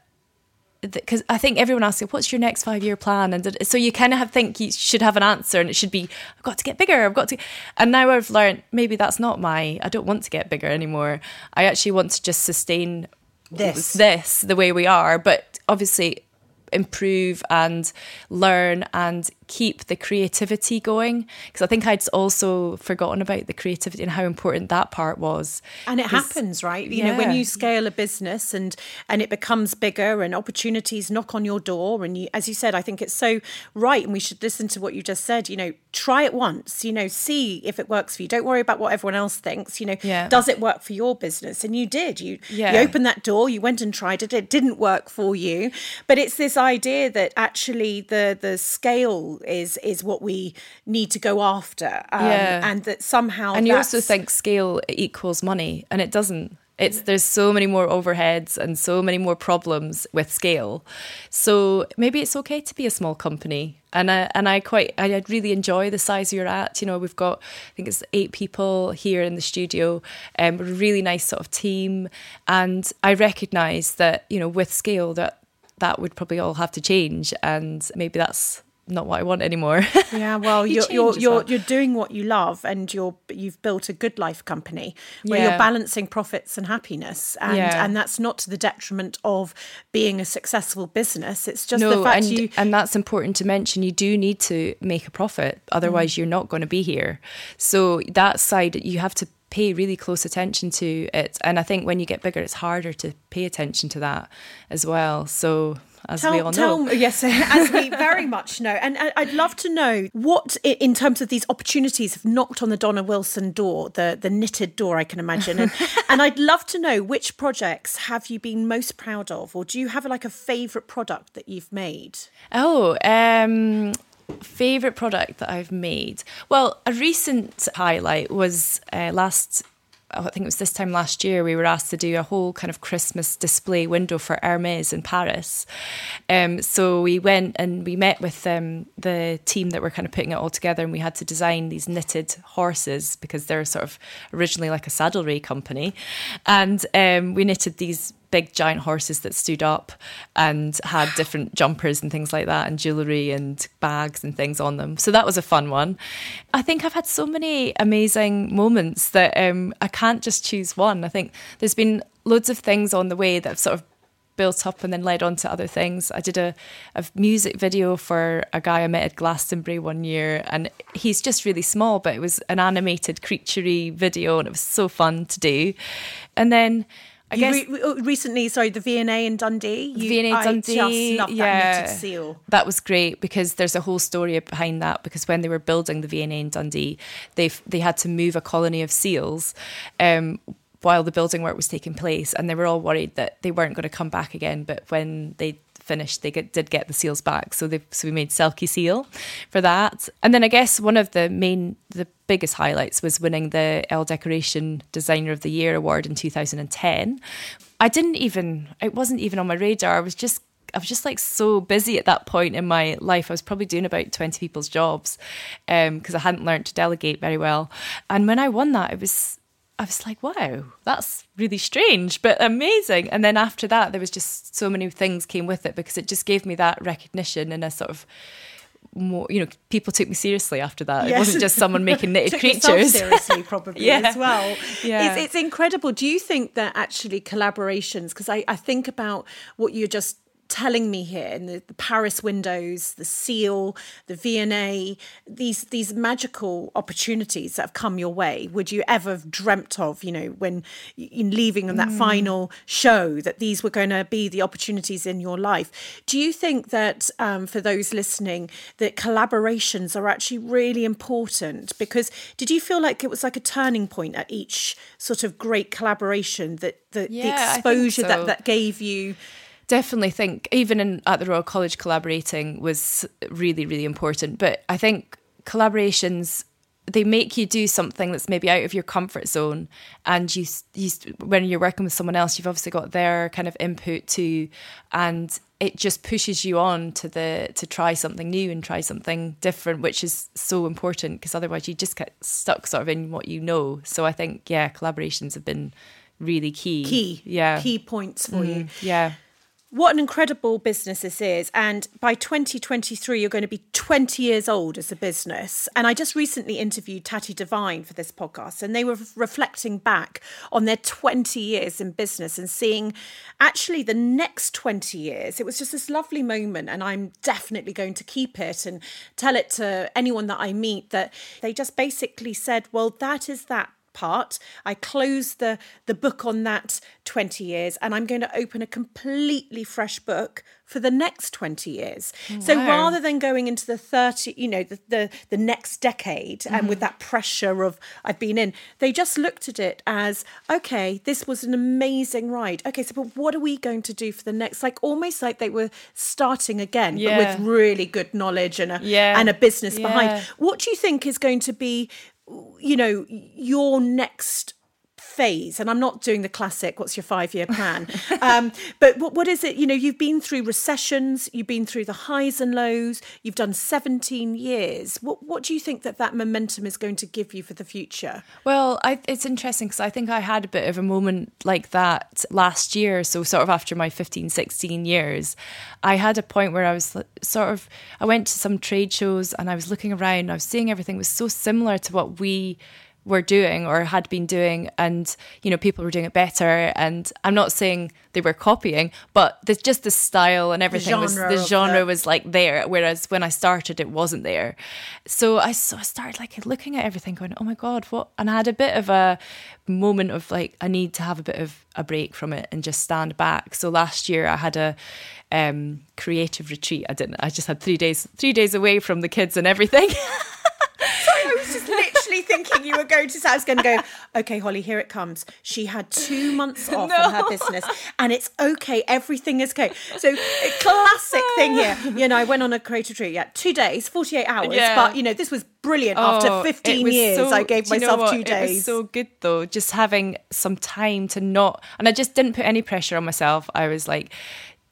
because I think everyone asks you, what's your next five year plan? And so you kind of have, think you should have an answer and it should be, I've got to get bigger. I've got to. And now I've learned maybe that's not my, I don't want to get bigger anymore. I actually want to just sustain this, this the way we are. But obviously, improve and learn and keep the creativity going because I think I'd also forgotten about the creativity and how important that part was. And it happens, right? You yeah. know, when you scale a business and and it becomes bigger and opportunities knock on your door and you as you said, I think it's so right and we should listen to what you just said, you know, try it once, you know, see if it works for you. Don't worry about what everyone else thinks, you know, yeah. does it work for your business? And you did. You yeah. you opened that door, you went and tried it, it didn't work for you. But it's this idea that actually the the scale is is what we need to go after. Um, yeah. And that somehow. And you also think scale equals money, and it doesn't. It's there's so many more overheads and so many more problems with scale. So maybe it's okay to be a small company. And I and I quite I really enjoy the size you're at. You know, we've got I think it's eight people here in the studio, um, a really nice sort of team. And I recognise that you know with scale that that would probably all have to change, and maybe that's not what I want anymore. <laughs> Yeah, well, You you're you're you're, well. you're doing what you love, and you're you've built a good life company where you're balancing profits and happiness, and Yeah. and that's not to the detriment of being a successful business. It's just the no, fact and you and that's important to mention. You do need to make a profit, otherwise mm. you're not going to be here. So that side, you have to pay really close attention to it. And I think when you get bigger, it's harder to pay attention to that as well. So as we all tell know. yes, <laughs> as we <laughs> very much know. And I'd love to know what, in terms of these opportunities, have knocked on the Donna Wilson door, the the knitted door, I can imagine. And, <laughs> and I'd love to know which projects have you been most proud of, or do you have like a favourite product that you've made? Oh, um, favorite product that I've made. Well, a recent highlight was uh, last. I think it was this time last year we were asked to do a whole kind of Christmas display window for Hermes in Paris. Um, so we went and we met with um, the team that were kind of putting it all together, and we had to design these knitted horses because they're sort of originally like a saddlery company, and um, we knitted these big giant horses that stood up and had <gasps> different jumpers and things like that and jewelry and bags and things on them so that was a fun one i think i've had so many amazing moments that um, i can't just choose one i think there's been loads of things on the way that have sort of built up and then led on to other things. I did a, a music video for a guy I met at Glastonbury one year, and he's just really small, but it was an animated creaturey video, and it was so fun to do. And then I You guess re- oh, recently, sorry, the V&A in Dundee. You, V&A I Dundee, just love that yeah. knitted seal. That was great because there's a whole story behind that. Because when they were building the V&A in Dundee, they they had to move a colony of seals um, while the building work was taking place, and they were all worried that they weren't going to come back again. But when they finished, they get, did get the seals back. So they so we made Selkie Seal for that, and then I guess one of the main the biggest highlights was winning the Elle Decoration Designer of the Year award in 2010. I didn't even it wasn't even on my radar. I was just I was just like so busy at that point in my life. I was probably doing about 20 people's jobs um, because I hadn't learned to delegate very well. And when I won that, it was I was like, wow, that's really strange, but amazing. And then after that, there was just so many things came with it because it just gave me that recognition and a sort of more, you know, people took me seriously after that. It wasn't just someone making <laughs> knitted creatures. seriously, probably <laughs> Yeah. as well. Yeah. It's, it's incredible. Do you think that actually collaborations? Because I, I think about what you're just telling me here in the, the Paris windows, the seal, the V&A, these these magical opportunities that have come your way. Would you ever have dreamt of, you know, when in leaving on that final show that these were going to be the opportunities in your life? Do you think that um, for those listening, that collaborations are actually really important? Because did you feel like it was like a turning point at each sort of great collaboration that the, the Yeah, think exposure so. that that gave you? Definitely think even in at the Royal College collaborating was really really important. But I think collaborations they make you do something that's maybe out of your comfort zone. And you, you when you're working with someone else you've obviously got their kind of input too. And it just pushes you on to the to try something new and try something different which is so important because otherwise you just get stuck sort of in what you know. So I think yeah collaborations have been really key. Key, yeah. Key points for mm, you. yeah What an incredible business this is. And by 2023, you're going to be 20 years old as a business. And I just recently interviewed Tatty Devine for this podcast, and they were reflecting back on their 20 years in business and seeing actually the next 20 years. It was just this lovely moment. And I'm definitely going to keep it and tell it to anyone that I meet that they just basically said, well, that is that part. I close the the book on that 20 years and I'm going to open a completely fresh book for the next 20 years. So rather than going into the 30, you know, the the, the next decade and with mm-hmm. that pressure of I've been in, they just looked at it as okay, this was an amazing ride. Okay, so but what are we going to do for the next like almost like they were starting again but Yeah. with really good knowledge and a Yeah. and a business behind. What do you think is going to be, you know, your next phase and i'm not doing the classic what's your five year plan? <laughs> Um, but what, what is it you know you've been through recessions you've been through the highs and lows you've done 17 years. What, what do you think that that momentum is going to give you for the future? Well I, it's interesting because i think i had a bit of a moment like that last year so sort of after my 15 16 years. I had a point where i was sort of i went to some trade shows and i was looking around i was seeing everything was so similar to what we were doing or had been doing and you know people were doing it better. And i'm not saying they were copying but the, just the style and everything the was the genre was like there whereas when i started it wasn't there. So I, so I started like looking at everything going oh my god what and i had a bit of a moment of like i need to have a bit of a break from it and just stand back. So last year i had a um, creative retreat. I didn't i just had three days three days away from the kids and everything <laughs> Sorry, I was just literally thinking you were going to. say, I was going to go. Okay, Holly, here it comes. She had two months off no. on her business, and it's okay. Everything is okay. So, classic thing here. You know, I went on a creative retreat. Yeah, two days, forty-eight hours. Yeah. But you know, this was brilliant. Oh, After fifteen years, so, I gave myself two days. It was so good though, just having some time to not. And I just didn't put any pressure on myself. I was like,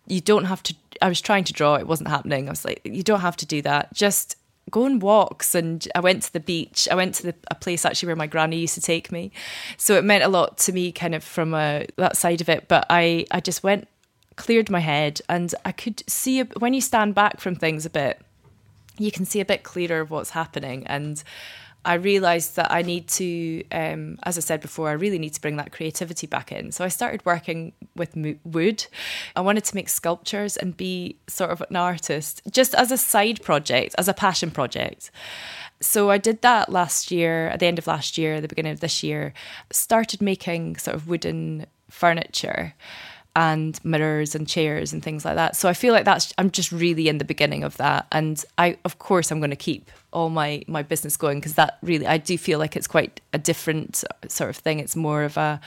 you don't have to. I was trying to draw. It wasn't happening. I was like, you don't have to do that. Just go on walks and I went to the beach. I went to the, a place actually where my granny used to take me. So it meant a lot to me kind of from a, that side of it. But I, I just went, cleared my head and I could see when you stand back from things a bit, you can see a bit clearer of what's happening. And I realized that I need to, um, as I said before, I really need to bring that creativity back in. So I started working with wood. I wanted to make sculptures and be sort of an artist, just as a side project, as a passion project. So I did that last year, at the end of last year, the beginning of this year, started making sort of wooden furniture and mirrors and chairs and things like that. So I feel like that's I'm just really in the beginning of that, and I of course I'm going to keep all my my business going because that really I do feel like it's quite a different sort of thing. It's more of a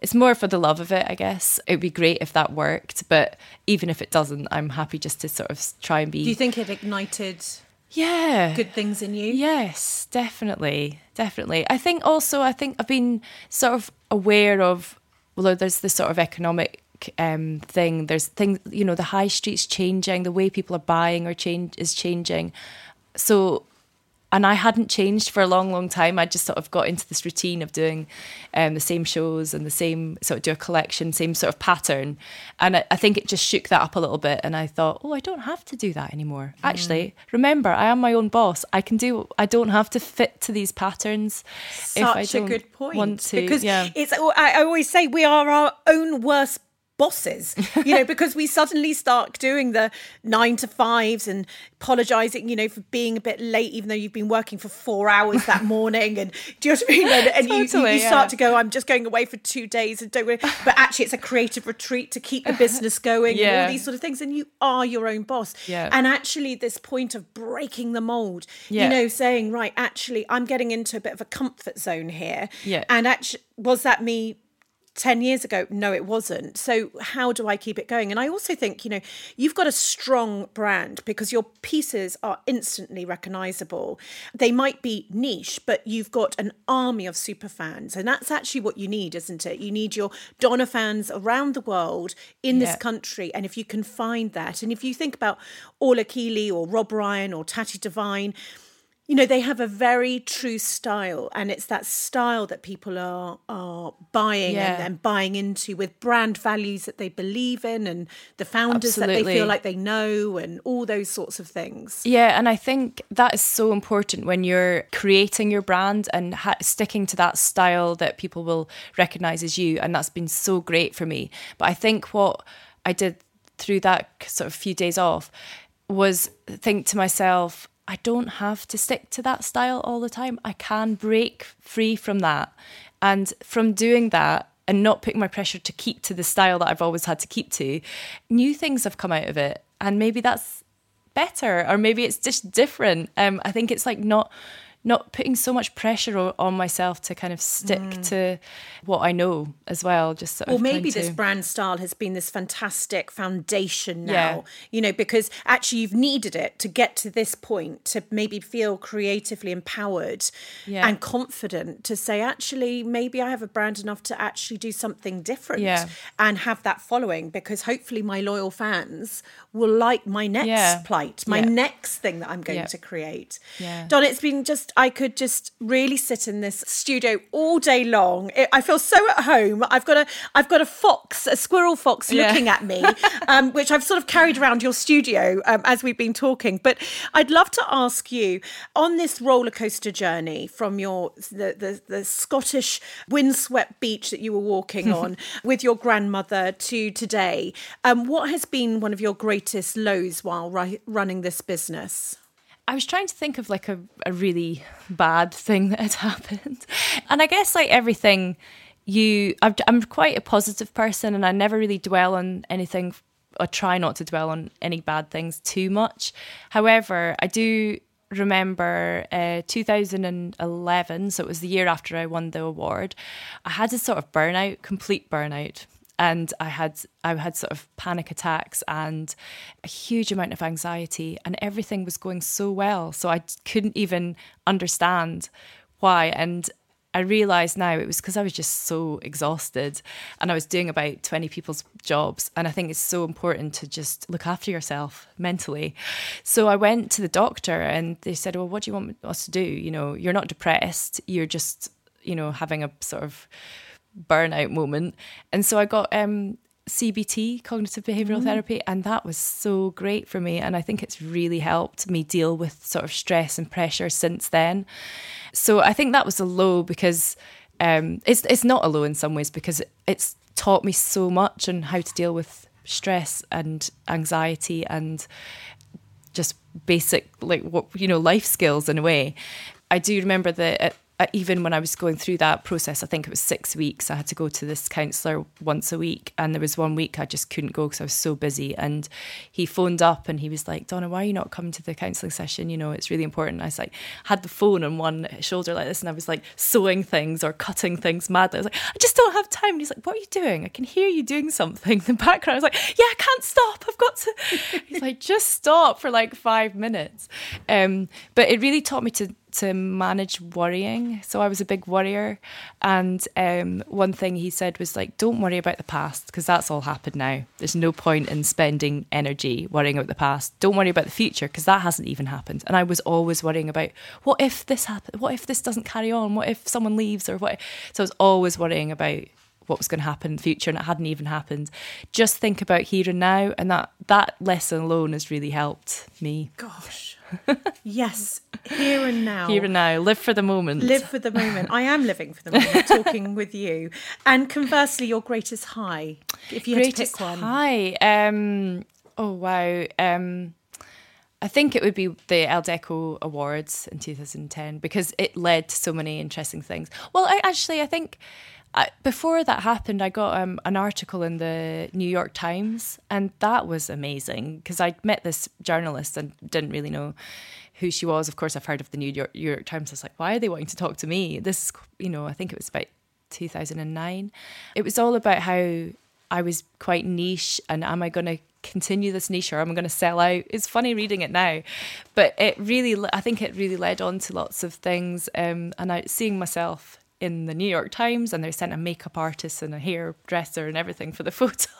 it's more for the love of it, I guess. It'd be great if that worked, but even if it doesn't, I'm happy just to sort of try and be. Do you think it ignited? Yeah. Good things in you? Yes, definitely. Definitely. I think also, I think I've been sort of aware of, well, there's this sort of economic um, thing. There's things, you know, the high street's changing, the way people are buying or change is changing. So, and I hadn't changed for a long, long time. I just sort of got into this routine of doing um, the same shows and the same sort of do a collection, same sort of pattern. And I, I, think it just shook that up a little bit. And I thought, oh, I don't have to do that anymore. Mm. Actually, remember, I am my own boss. I can do. I don't have to fit to these patterns. Such a good point. Want to, because yeah. it's. I always say we are our own worst bosses, <laughs> you know, because we suddenly start doing the nine to fives and apologizing, you know, for being a bit late, even though you've been working for four hours that <laughs> morning. And do you know what I mean? And, and totally, you, you, start yeah. to go, I'm just going away for two days and don't worry. But actually, it's a creative retreat to keep the business <laughs> going yeah. and all these sort of things. And you are your own boss. Yeah. And actually, this point of breaking the mold, yeah. you know, saying, right, actually, I'm getting into a bit of a comfort zone here. Yeah. And actually, was that me 10 years ago no it wasn't. So how do i keep it going? And i also think you know you've got a strong brand because your pieces are instantly recognizable. They might be niche but you've got an army of super fans and that's actually what you need isn't it? You need your donna fans around the world in yeah. this country and if you can find that and if you think about Orla Kiely or Rob Ryan or Tatty Devine you know they have a very true style and it's that style that people are are buying yeah. and, and, buying into with brand values that they believe in and the founders Absolutely. that they feel like they know and all those sorts of things yeah and i think that is so important when you're creating your brand and ha- sticking to that style that people will recognize as you and that's been so great for me but i think what i did through that sort of few days off was think to myself I don't have to stick to that style all the time. I can break free from that. And from doing that and not putting my pressure to keep to the style that I've always had to keep to, new things have come out of it. And maybe that's better or maybe it's just different. Um, I think it's like not not putting so much pressure o- on myself to kind of stick mm. to what I know as well. Just of maybe this to- brand style has been this fantastic foundation now, Yeah. you know, because actually you've needed it to get to this point to maybe feel creatively empowered Yeah. and confident to say, actually, maybe I have a brand enough to actually do something different Yeah. and have that following because hopefully my loyal fans will like my next plight, my next thing that I'm going to create. Yeah. Don, it's been just, I could just really sit in this studio all day long. It, I feel so at home. I've got a, I've got a fox, a squirrel fox Yeah. looking at me, <laughs> um, which I've sort of carried around your studio um, as we've been talking. But I'd love to ask you on this roller coaster journey from your, the, the, the Scottish windswept beach that you were walking <laughs> on with your grandmother to today, um, what has been one of your greatest lows while ri- running this business? I was trying to think of like a, a really bad thing that had <laughs> happened. And I guess like everything you I've, I'm quite a positive person and I never really dwell on anything or try not to dwell on any bad things too much. However, I do remember uh, 2011 so it was the year after I won the award I had a sort of burnout complete burnout and I had I had sort of panic attacks and a huge amount of anxiety and everything was going so well so I couldn't even understand why and I realized now it was because I was just so exhausted and I was doing about 20 people's jobs. And I think it's so important to just look after yourself mentally. So I went to the doctor and they said, Well, what do you want us to do? You know, you're not depressed, you're just, you know, having a sort of burnout moment. And so I got um, CBT, cognitive behavioral therapy, and that was so great for me. And I think it's really helped me deal with sort of stress and pressure since then. So I think that was a low because um, it's it's not a low in some ways because it's taught me so much on how to deal with stress and anxiety and just basic like what you know life skills in a way. I do remember that uh, even when I was going through that process, I think it was six weeks. I had to go to this counsellor once a week, and there was one week I just couldn't go because I was so busy. And he phoned up and he was like, "Donna, why are you not coming to the counselling session? You know, it's really important." I was like, had the phone on one shoulder like this, and I was like sewing things or cutting things madly. I was like, "I just don't have time." And he's like, "What are you doing? I can hear you doing something." In <laughs> the background, I was like, "Yeah, I can't stop. I've got to." <laughs> He's like, "Just stop for like five minutes." Um, but it really taught me to to manage worrying. So I was a big worrier. And um, one thing he said was like, don't worry about the past because that's all happened now. There's no point in spending energy worrying about the past. Don't worry about the future because that hasn't even happened. And I was always worrying about what if this happens? What if this doesn't carry on? What if someone leaves or what? So I was always worrying about what was going to happen in the future and it hadn't even happened. Just think about here and now. And that, that lesson alone has really helped me. Gosh. Yes, here and now. Here and now, live for the moment. Live for the moment. I am living for the moment, <laughs> talking with you. And conversely, your greatest high, if you had to greatest pick one. high. Um, oh wow. Um, I think it would be the Elle Deco Awards in 2010 because it led to so many interesting things. Well, I actually I think I, before that happened, I got um, an article in the New York Times, and that was amazing because I met this journalist and didn't really know who she was. Of course, I've heard of the New York, New York Times. I was like, why are they wanting to talk to me? This, is, you know, I think it was about 2009. It was all about how I was quite niche, and am I going to continue this niche or am I going to sell out? It's funny reading it now, but it really, I think it really led on to lots of things. Um, and I seeing myself in the New York Times, and they sent a makeup artist and a hairdresser and everything for the <laughs> photo.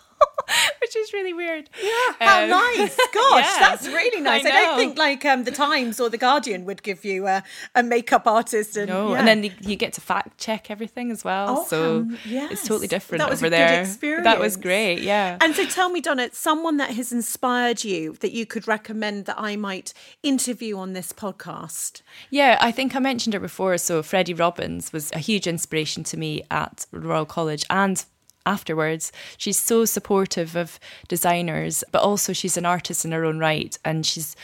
<laughs> Which is really weird. Yeah, How nice! <laughs> Gosh, yeah. that's really nice. I, I don't think like um, the Times or the Guardian would give you a, a makeup artist. And, No, yeah. and then you, you get to fact check everything as well. Oh, so um, it's totally different That was over a good there. That was great. Yeah. And so tell me, Donna, someone that has inspired you that you could recommend that I might interview on this podcast. Yeah, I think I mentioned it before. So Freddie Robins was a huge inspiration to me at Royal College and afterwards. She's so supportive of designers, but also she's an artist in her own right and she's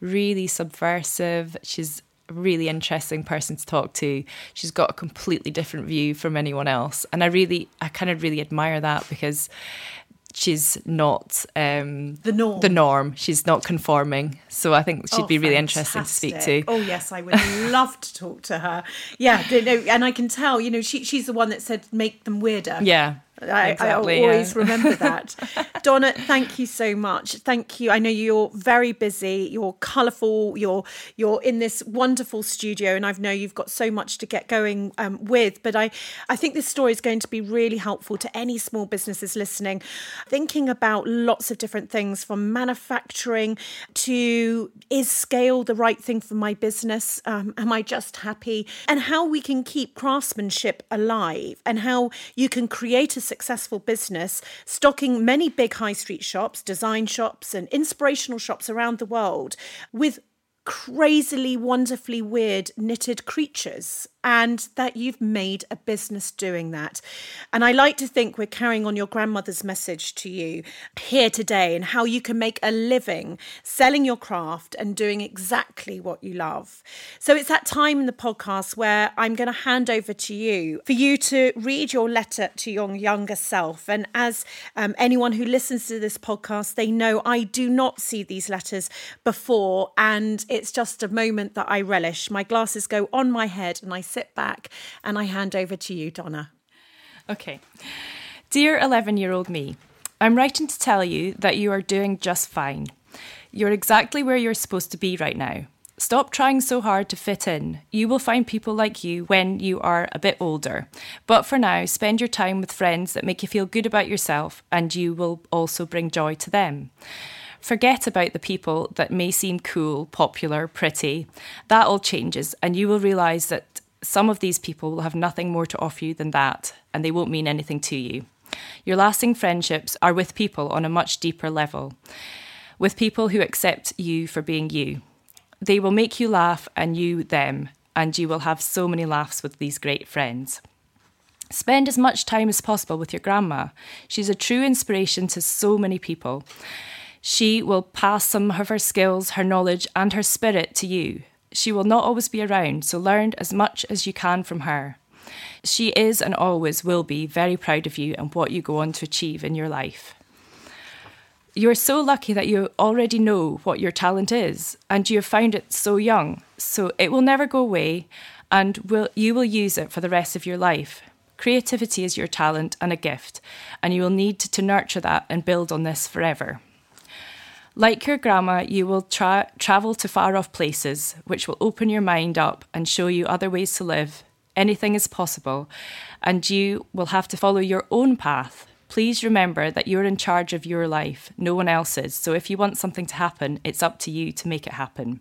really subversive. She's a really interesting person to talk to. She's got a completely different view from anyone else. And I really I kind of really admire that because she's not um, The norm. The norm. She's not conforming. So I think she'd Oh, be really interesting to speak to. Oh yes, I would love to talk to her. Yeah, and I can tell. You know, she she's the one that said make them weirder. Yeah. I, exactly, I yeah. always remember that. <laughs> Donna, thank you so much. Thank you. I know you're very busy. You're colourful. You're you're in this wonderful studio, and I know you've got so much to get going um, with. But I I think this story is going to be really helpful to any small businesses listening, thinking about lots of different things from manufacturing to is scale the right thing for my business? Um, am I just happy? And how we can keep craftsmanship alive, and how you can create a successful business stocking many big high street shops, design shops, and inspirational shops around the world with crazily, wonderfully weird knitted creatures, and that you've made a business doing that. And I like to think we're carrying on your grandmother's message to you here today and how you can make a living selling your craft and doing exactly what you love. So it's that time in the podcast where I'm going to hand over to you for you to read your letter to your younger self. And as um, anyone who listens to this podcast, they know I do not see these letters before, and it's just a moment that I relish. My glasses go on my head, and I sit back and I hand over to you, Donna. Okay. Dear 11 year old me, I'm writing to tell you that you are doing just fine. You're exactly where you're supposed to be right now. Stop trying so hard to fit in. You will find people like you when you are a bit older. But for now, spend your time with friends that make you feel good about yourself and you will also bring joy to them. Forget about the people that may seem cool, popular, pretty. That all changes, and you will realise that some of these people will have nothing more to offer you than that, and they won't mean anything to you. Your lasting friendships are with people on a much deeper level, with people who accept you for being you. They will make you laugh and you them, and you will have so many laughs with these great friends. Spend as much time as possible with your grandma. She's a true inspiration to so many people. She will pass some of her skills, her knowledge, and her spirit to you. She will not always be around, so learn as much as you can from her. She is and always will be very proud of you and what you go on to achieve in your life. You are so lucky that you already know what your talent is and you have found it so young, so it will never go away and will, you will use it for the rest of your life. Creativity is your talent and a gift, and you will need to nurture that and build on this forever. Like your grandma, you will tra- travel to far off places, which will open your mind up and show you other ways to live. Anything is possible, and you will have to follow your own path. Please remember that you're in charge of your life, no one else's. So if you want something to happen, it's up to you to make it happen.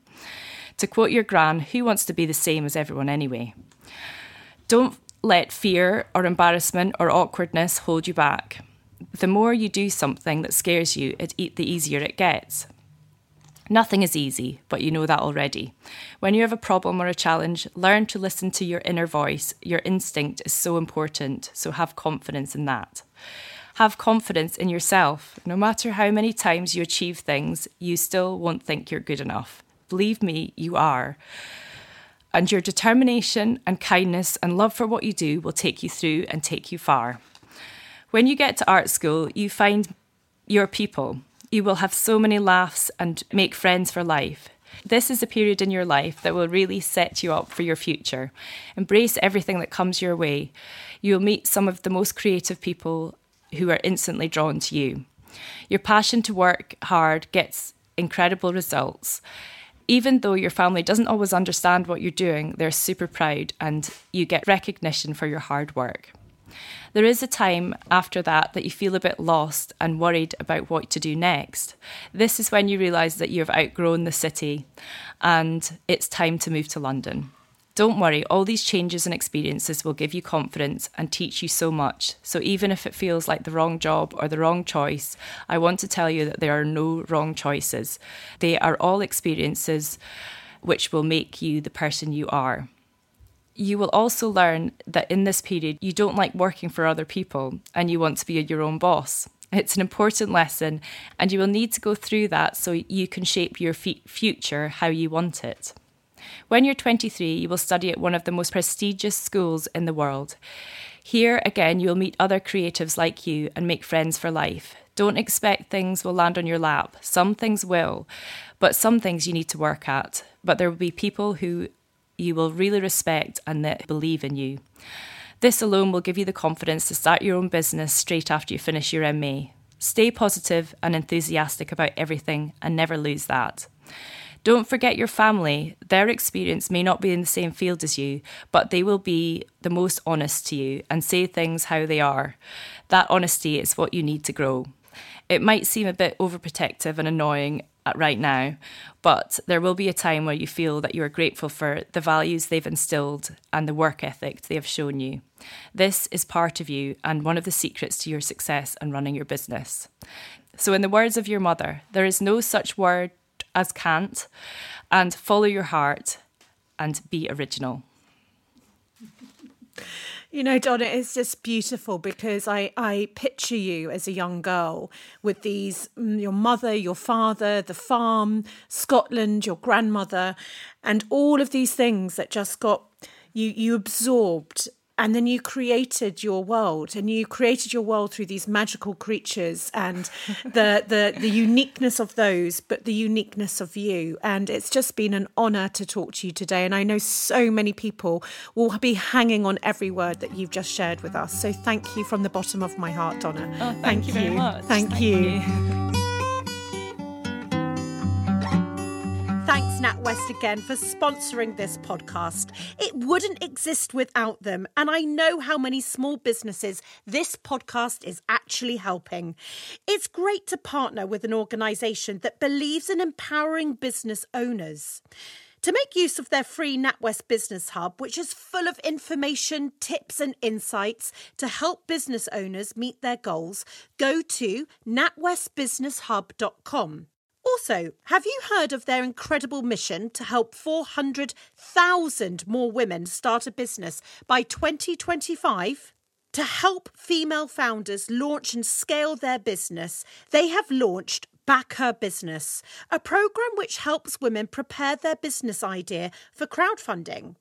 To quote your gran, who wants to be the same as everyone anyway? Don't let fear or embarrassment or awkwardness hold you back the more you do something that scares you, it, the easier it gets. Nothing is easy, but you know that already. When you have a problem or a challenge, learn to listen to your inner voice. Your instinct is so important, so have confidence in that. Have confidence in yourself. No matter how many times you achieve things, you still won't think you're good enough. Believe me, you are. And your determination and kindness and love for what you do will take you through and take you far. When you get to art school, you find your people. You will have so many laughs and make friends for life. This is a period in your life that will really set you up for your future. Embrace everything that comes your way. You will meet some of the most creative people who are instantly drawn to you. Your passion to work hard gets incredible results. Even though your family doesn't always understand what you're doing, they're super proud and you get recognition for your hard work. There is a time after that that you feel a bit lost and worried about what to do next. This is when you realise that you've outgrown the city and it's time to move to London. Don't worry, all these changes and experiences will give you confidence and teach you so much. So, even if it feels like the wrong job or the wrong choice, I want to tell you that there are no wrong choices. They are all experiences which will make you the person you are you will also learn that in this period you don't like working for other people and you want to be your own boss. It's an important lesson, and you will need to go through that so you can shape your future how you want it. When you're 23, you will study at one of the most prestigious schools in the world. Here again, you'll meet other creatives like you and make friends for life. Don't expect things will land on your lap. Some things will, but some things you need to work at. But there will be people who you will really respect and that believe in you. This alone will give you the confidence to start your own business straight after you finish your MA. Stay positive and enthusiastic about everything and never lose that. Don't forget your family. Their experience may not be in the same field as you, but they will be the most honest to you and say things how they are. That honesty is what you need to grow. It might seem a bit overprotective and annoying right now, but there will be a time where you feel that you are grateful for the values they've instilled and the work ethic they have shown you. This is part of you and one of the secrets to your success and running your business. So, in the words of your mother, there is no such word as can't, and follow your heart and be original. You know, Donna, it's just beautiful because I, I picture you as a young girl with these mm, your mother, your father, the farm, Scotland, your grandmother, and all of these things that just got you you absorbed and then you created your world and you created your world through these magical creatures and <laughs> the the the uniqueness of those but the uniqueness of you. And it's just been an honor to talk to you today. And i know so many people will be hanging on every word that you've just shared with us. So thank you from the bottom of my heart donna. Oh, thank, thank, you very much. Thank, thank you. you. <laughs> Thanks, NatWest, again for sponsoring this podcast. It wouldn't exist without them, and I know how many small businesses this podcast is actually helping. It's great to partner with an organisation that believes in empowering business owners. To make use of their free NatWest Business Hub, which is full of information, tips, and insights to help business owners meet their goals, go to natwestbusinesshub.com. Also, have you heard of their incredible mission to help 400,000 more women start a business by 2025? To help female founders launch and scale their business, they have launched Back Her Business, a program which helps women prepare their business idea for crowdfunding.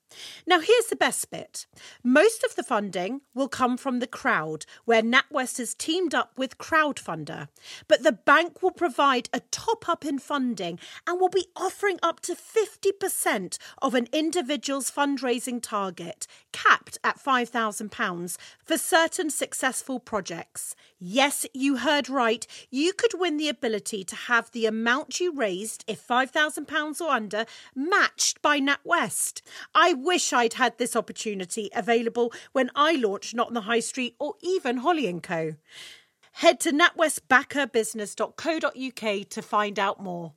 Now, here's the best bit most of the funding will come from the crowd, where NatWest has teamed up with Crowdfunder. But the bank will provide a top up in funding and will be offering up to 50% of an individual's fundraising target, capped at £5,000 for certain successful projects. Yes, you heard right. You could win the ability to have the amount you raised, if £5,000 or under, matched by NatWest. I wish I'd had this opportunity available when I launched Not on the High Street or even Holly & Co. Head to natwestbackherbusiness.co.uk to find out more.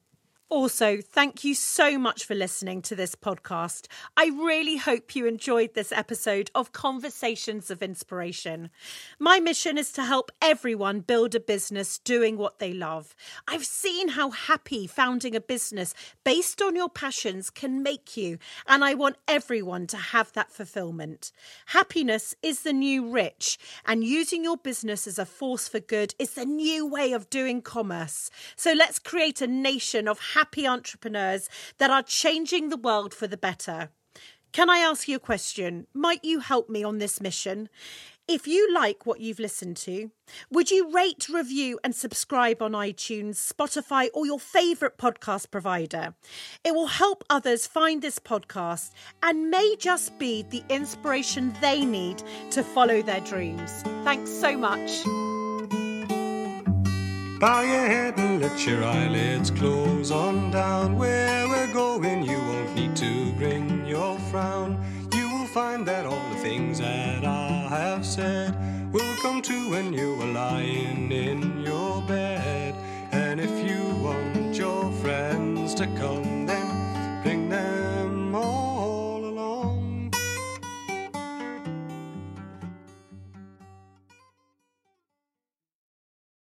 Also, thank you so much for listening to this podcast. I really hope you enjoyed this episode of Conversations of Inspiration. My mission is to help everyone build a business doing what they love. I've seen how happy founding a business based on your passions can make you, and I want everyone to have that fulfillment. Happiness is the new rich, and using your business as a force for good is the new way of doing commerce. So let's create a nation of happy happy entrepreneurs that are changing the world for the better. Can I ask you a question? Might you help me on this mission? If you like what you've listened to, would you rate, review, and subscribe on iTunes, Spotify, or your favourite podcast provider? It will help others find this podcast and may just be the inspiration they need to follow their dreams. Thanks so much. Bow your head and let your eyelids close on down. Where we're going, you won't need to bring your frown. You will find that all the things that I have said will come true when you are lying in